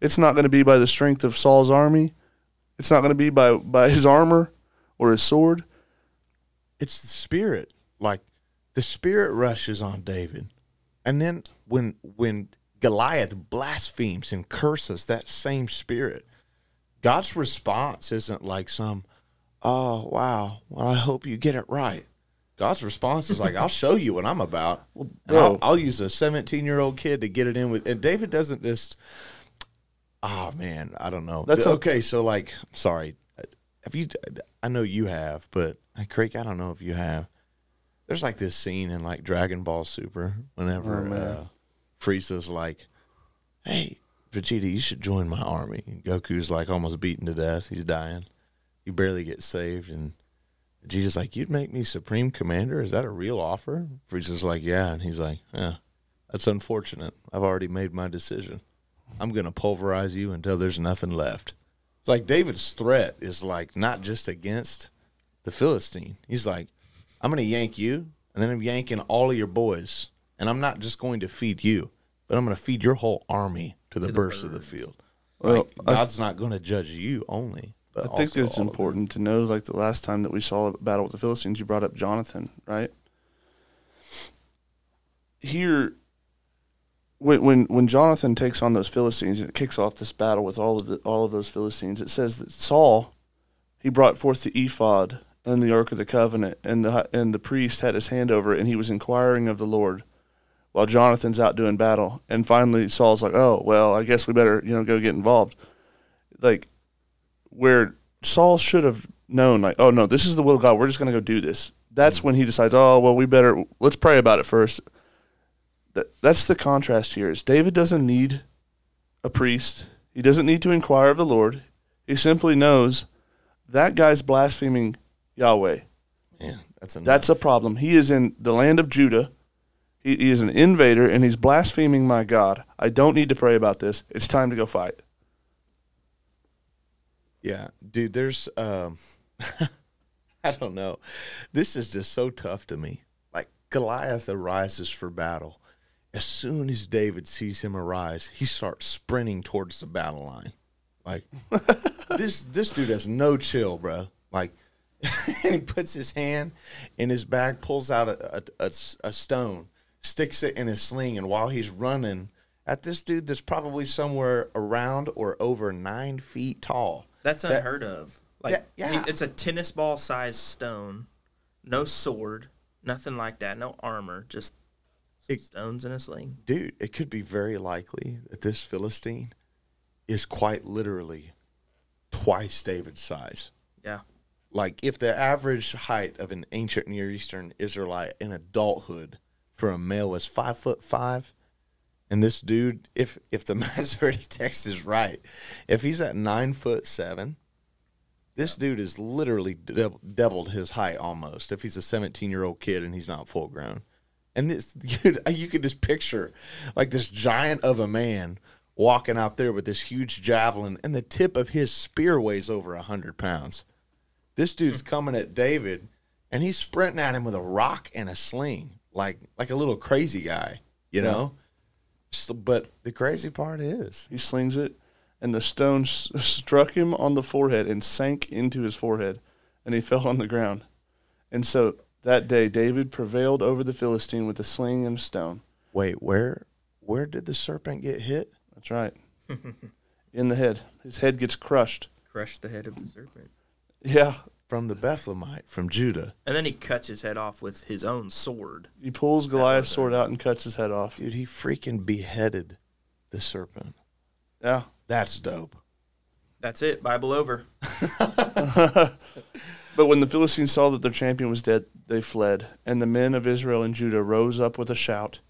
It's not going to be by the strength of Saul's army. It's not going to be by by his armor or his sword. It's the spirit. Like the spirit rushes on David. And then when when Goliath blasphemes and curses that same spirit, God's response isn't like some, oh wow, well I hope you get it right. God's response is like, I'll show you what I'm about. and I'll. I'll use a 17 year old kid to get it in with. And David doesn't just, oh man, I don't know. That's okay. So like, sorry, have you? I know you have, but I Craig, I don't know if you have. There's like this scene in like Dragon Ball Super whenever Oh, uh, Frieza's like, "Hey, Vegeta, you should join my army." And Goku's like almost beaten to death. He's dying. He barely gets saved, and Vegeta's like, "You'd make me Supreme Commander? Is that a real offer?" Frieza's like, "Yeah," and he's like, "Yeah, that's unfortunate. I've already made my decision. I'm gonna pulverize you until there's nothing left." It's like David's threat is like not just against the Philistine. He's like, I'm going to yank you, and then I'm yanking all of your boys, and I'm not just going to feed you, but I'm going to feed your whole army to the birds of the field. Well, like, I- God's not going to judge you only. But I think also it's important to know, like the last time that we saw a battle with the Philistines, you brought up Jonathan, right? Here, when when when Jonathan takes on those Philistines, and it kicks off this battle with all of the, all of those Philistines. It says that Saul, he brought forth the ephod and the ark of the covenant, and the and the priest had his hand over it, and he was inquiring of the Lord, while Jonathan's out doing battle. And finally, Saul's like, "Oh well, I guess we better you know go get involved." Like where Saul should have known, like, oh no, this is the will of God. We're just going to go do this. That's mm. when he decides, oh well, we better let's pray about it first. That that's the contrast here. Is David doesn't need a priest. He doesn't need to inquire of the Lord. He simply knows that guy's blaspheming Yahweh. Man, that's enough. That's a problem. He is in the land of Judah. He, he is an invader and he's blaspheming my God. I don't need to pray about this. It's time to go fight. Yeah, dude, there's um I don't know. This is just so tough to me. Like Goliath arises for battle. As soon as David sees him arise, he starts sprinting towards the battle line. Like this this dude has no chill, bro. Like and he puts his hand in his bag, pulls out a, a, a, a stone, sticks it in his sling, and while he's running at this dude that's probably somewhere around or over nine feet tall. That's That- unheard of. Like, Yeah, he- yeah. it's a tennis ball sized stone, no sword, nothing like that, no armor, just It- stones in a sling. dude, it could be very likely that this Philistine is quite literally twice David's size. Yeah. Like if the average height of an ancient Near Eastern Israelite in adulthood for a male was five foot five, and this dude, if if the Masoretic text is right, if he's at nine foot seven, this dude is literally dou- doubled his height almost. If he's a seventeen year old kid and he's not full grown, and this dude, you could just picture like this giant of a man walking out there with this huge javelin, and the tip of his spear weighs over a hundred pounds. This dude's hmm. coming at David, and he's sprinting at him with a rock and a sling, like like a little crazy guy, you know. So, but the crazy part is, He slings it, and the stone s- struck him on the forehead and sank into his forehead, and he fell on the ground. And so that day, David prevailed over the Philistine with a sling and a stone. wait, where where did the serpent get hit? That's right. In the head. His head gets crushed. Crushed the head of the serpent. Yeah. From the Bethlehemite, from Judah. And then he cuts his head off with his own sword. He pulls Goliath's sword out and cuts his head off. Dude, he freaking beheaded the serpent. Yeah. That's dope. That's it. Bible over. But when the Philistines saw that their champion was dead, they fled. And the men of Israel and Judah rose up with a shout,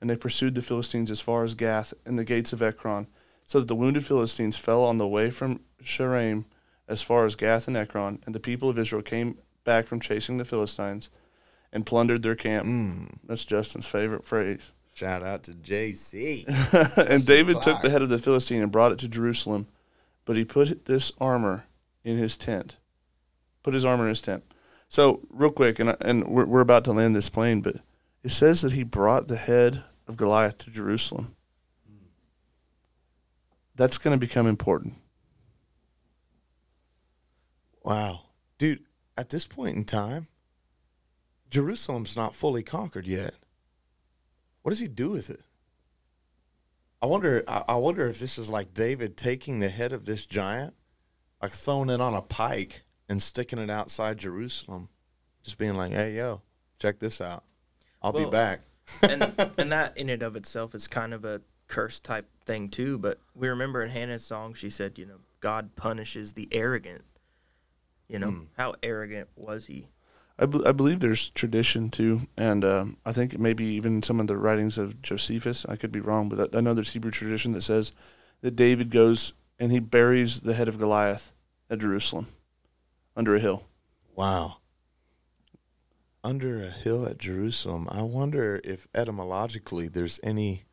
and they pursued the Philistines as far as Gath and the gates of Ekron, so that the wounded Philistines fell on the way from Shaaraim as far as Gath and Ekron. And the people of Israel came back from chasing the Philistines and plundered their camp. Mm. That's Justin's favorite phrase. Shout out to JC. and David took the head of the Philistine and brought it to Jerusalem, but he put this armor in his tent. Put his armor in his tent. So real quick, and and we're we're about to land this plane, but it says that he brought the head of Goliath to Jerusalem. That's going to become important. Wow. Dude, at this point in time, Jerusalem's not fully conquered yet. What does he do with it? I wonder I, wonder if this is like David taking the head of this giant, like throwing it on a pike and sticking it outside Jerusalem. Just being like, Hey yo, check this out. I'll Well, be back. and and that in and of itself is kind of a curse type thing too. But we remember in Hannah's song, she said, you know, God punishes the arrogant. You know, Hmm. how arrogant was he? I, be- I believe there's tradition too, and um, I think maybe even some of the writings of Josephus. I could be wrong, but I, I know there's Hebrew tradition that says that David goes and he buries the head of Goliath at Jerusalem under a hill. Wow. Under a hill at Jerusalem. I wonder if etymologically there's any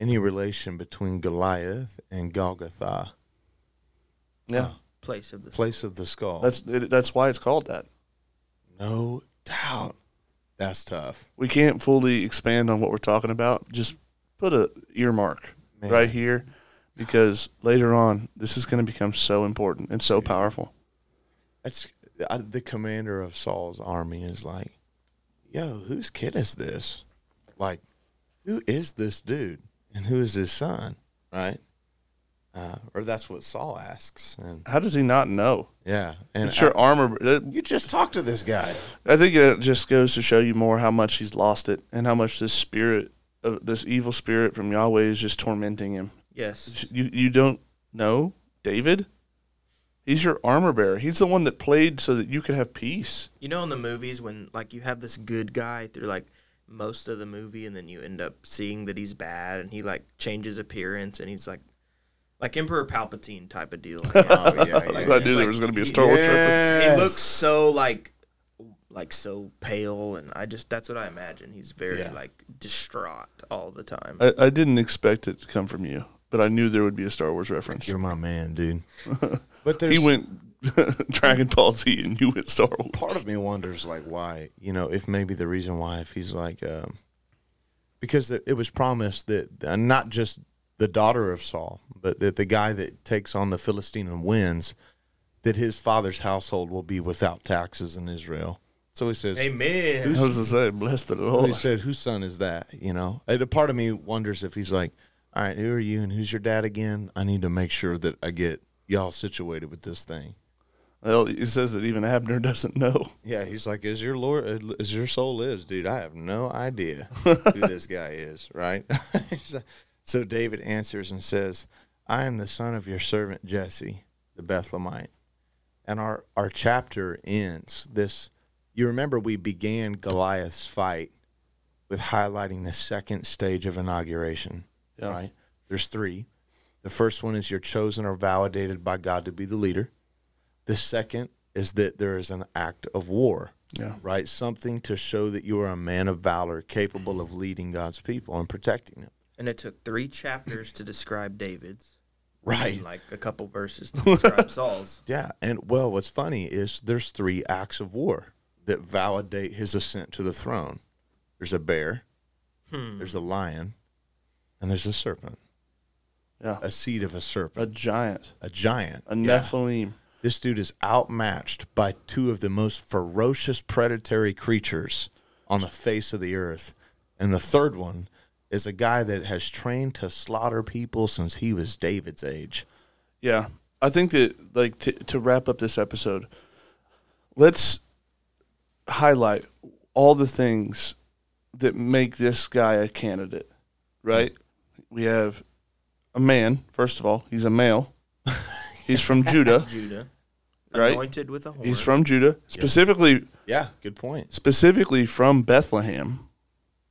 any relation between Goliath and Golgotha, Yeah, Place of the place of the skull. that's it, that's why it's called that. no doubt. That's tough. We can't fully expand on what we're talking about. Just put a earmark Man. right here, because later on this is going to become so important and so powerful. That's I, the commander of Saul's army is like, "Yo, whose kid is this? Like, who is this dude, and who is his son?" Right? Uh, or that's what Saul asks, and How does he not know? yeah, and It's your armor. it- you just talked to this guy. I think it just goes to show you more how much he's lost it and how much this spirit, of this evil spirit from Yahweh, is just tormenting him. yes, You you don't know David? He's your armor bearer. He's the one that played so that you could have peace. you know, in the movies when like you have this good guy through like most of the movie, and then you end up seeing that he's bad, and he like changes appearance, and he's like like Emperor Palpatine type of deal. I guess. Oh yeah, I yeah. knew it's there like was going to be a Star Wars reference. he looks so like like so pale and i just that's what i imagine he's very Yeah. like distraught all the time I, I didn't expect it to come from you, but I knew there would be a Star Wars reference. You're my man, dude. But there's He went Dragon Ball Z and you went Star Wars. part of me wonders like why you know if maybe the reason why if he's like um because it it was promised that uh, not just the daughter of Saul but that the guy that takes on the Philistine and wins that his father's household will be without taxes in Israel so he says amen I was to say, blessed the Lord. he said whose son is that you know and a part of me wonders if he's like all right who are you and who's your dad again I need to make sure that I get y'all situated with this thing Well, it says that even Abner doesn't know. Yeah, he's like, "Is your Lord, as your soul lives, dude? I have no idea who this guy is." Right? So- so David answers and says, "I am the son of your servant Jesse, the Bethlehemite." And our our chapter ends this. You remember we began Goliath's fight with highlighting the second stage of inauguration. Yeah. Right? There's three. The first one is you're chosen or validated by God to be the leader. The second is that there is an act of war, Yeah. right? Something to show that you are a man of valor capable mm-hmm. of leading God's people and protecting them. And it took three chapters to describe david's Right. and like a couple verses to describe saul's Yeah. And well, what's funny is there's three acts of war that validate his ascent to the throne there's a bear, Hmm. there's a lion, and there's a serpent, Yeah. a seed of a serpent. A giant. a giant. A Yeah. Nephilim. This dude is outmatched by two of the most ferocious predatory creatures on the face of the earth. And the third one is a guy that has trained to slaughter people since he was David's age. Yeah. I think that, like, to, to wrap up this episode, let's highlight all the things that make this guy a candidate, right? We have a man, first of all, he's a male. He's from Judah, judah Right. anointed with a horn he's from Judah, specifically Yeah, good point. specifically from Bethlehem.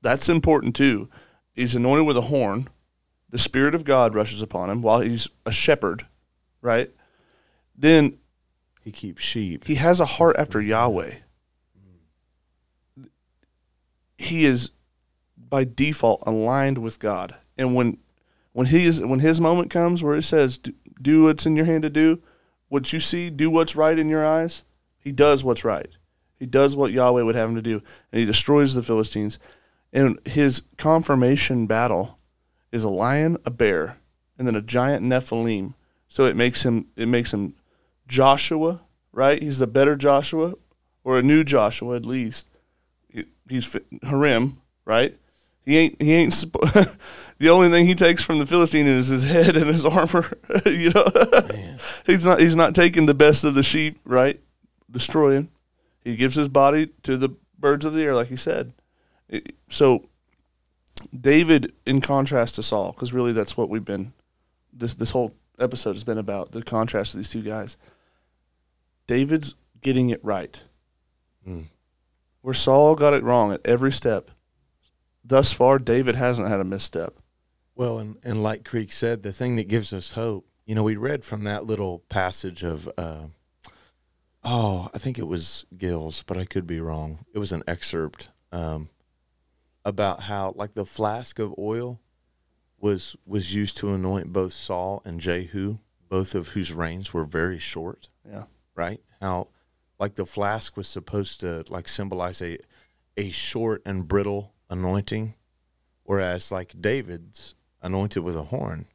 That's important too. He's anointed with a horn. The Spirit of God rushes upon him while he's a shepherd, right? Then He keeps sheep. he has a heart after Yahweh. He is by default aligned with God. And when when he is when his moment comes where it says do, do what's in your hand to do, what you see, do what's right in your eyes, he does what's right. He does what Yahweh would have him to do, and he destroys the Philistines. And his confirmation battle is a lion, a bear, and then a giant Nephilim. So it makes him it makes him Joshua, right? He's the better Joshua, or a new Joshua at least. He's Herem, right? He ain't he ain't sp- the only thing he takes from the Philistine is his head and his armor. you know, he's not he's not taking the best of the sheep, right? Destroying. He gives his body to the birds of the air, like he said. So David, in contrast to Saul, because really that's what we've been this this whole episode has been about the contrast of these two guys. David's getting it right. Where Saul got it wrong at every step. Thus far, David hasn't had a misstep. Well, and, and like Creek said, the thing that gives us hope, you know, we read from that little passage of, uh, oh, I think it was Gill's, but I could be wrong. It was an excerpt um, about how, like, the flask of oil was was used to anoint both Saul and Jehu, both of whose reigns were very short. Yeah. right? How like the flask was supposed to like symbolize a a short and brittle anointing, whereas like David's anointed with a horn.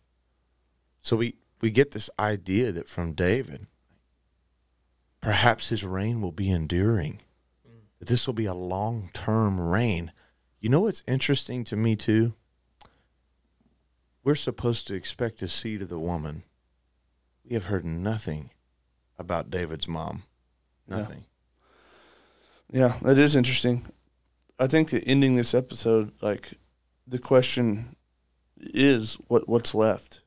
So we we get this idea that from David, perhaps his reign will be enduring. That this will be a long term reign. You know what's interesting to me too? We're supposed to expect a seed of the woman. We have heard nothing about David's mom. Nothing. Yeah, that is interesting. I think that ending this episode, like the question is what what's left.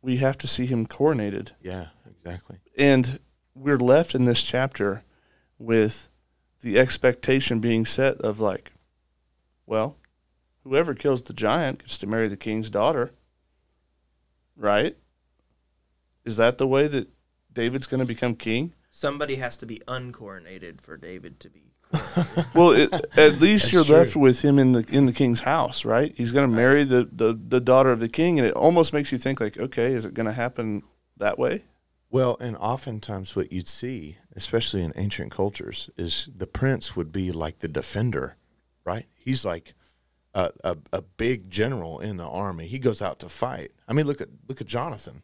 We have to see him coronated. Yeah, exactly. And we're left in this chapter with the expectation being set of like, well, whoever kills the giant gets to marry the king's daughter. Right? Is that the way that David's going to become king? Somebody has to be uncoronated for David to be. Well, it, at least you're true. left with him in the in the king's house, right? He's going to marry the, the the daughter of the king, and it almost makes you think like, okay, is it going to happen that way? Well, and oftentimes what you'd see, especially in ancient cultures, is the prince would be like the defender, right? He's like a, a, a big general in the army. He goes out to fight. I mean, look at look at Jonathan.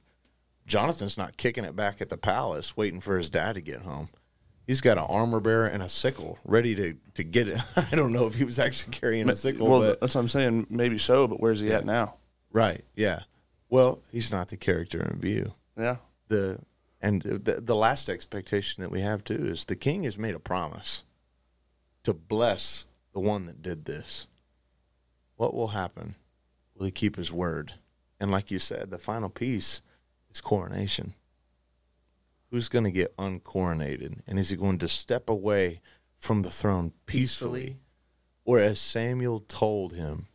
Jonathan's not kicking it back at the palace, waiting for his dad to get home. He's got an armor bearer and a sickle ready to, to get it. I don't know if he was actually carrying a sickle, well, but that's what I'm saying. Maybe so, but where's he at now? right, yeah. Well, he's not the character in view. Yeah, the and the, the last expectation that we have too is the king has made a promise to bless the one that did this. What will happen? Will he keep his word? And like you said, the final piece is coronation. Who's going to get uncoronated? And is he going to step away from the throne peacefully? Peacefully. Or as Samuel told him,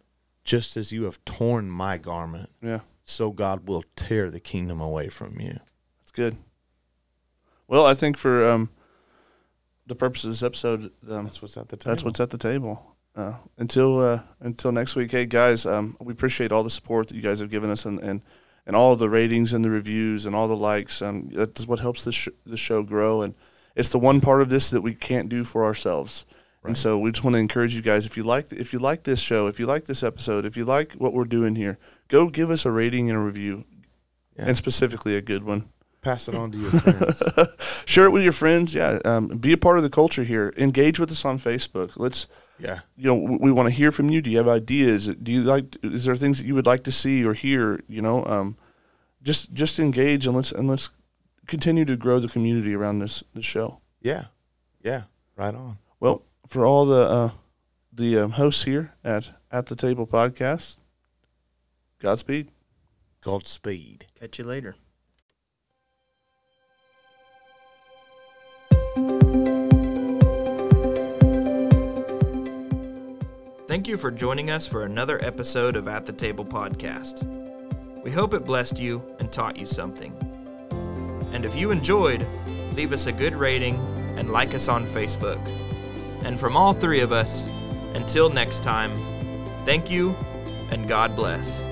just as you have torn my garment, yeah, so God will tear the kingdom away from you. that's good. Well, I think for um, the purpose of this episode, um, That's what's at the table. that's what's at the table. Uh, until uh, until next week, hey guys, um, we appreciate all the support that you guys have given us and, and, and all of the ratings and the reviews and all the likes. Um, that's what helps this sh- the show grow, and it's the one part of this that we can't do for ourselves. And so we just want to encourage you guys if you like if you like this show, if you like this episode, if you like what we're doing here, go give us a rating and a review, Yeah. and specifically a good one. Pass it on to your friends. Share it with your friends. Yeah, um, be a part of the culture here. Engage with us on Facebook. Let's yeah. you know we, we want to hear from you do you have ideas do you like is there things that you would like to see or hear you know um just just engage and let's and let's continue to grow the community around this this show Yeah. Yeah. Right on. well for all the uh the um, hosts here at at the table podcast godspeed Godspeed. Catch you later. Thank you for joining us for another episode of At the Table Podcast. We hope it blessed you and taught you something. And if you enjoyed, leave us a good rating and like us on Facebook. And from all three of us, until next time, thank you and God bless.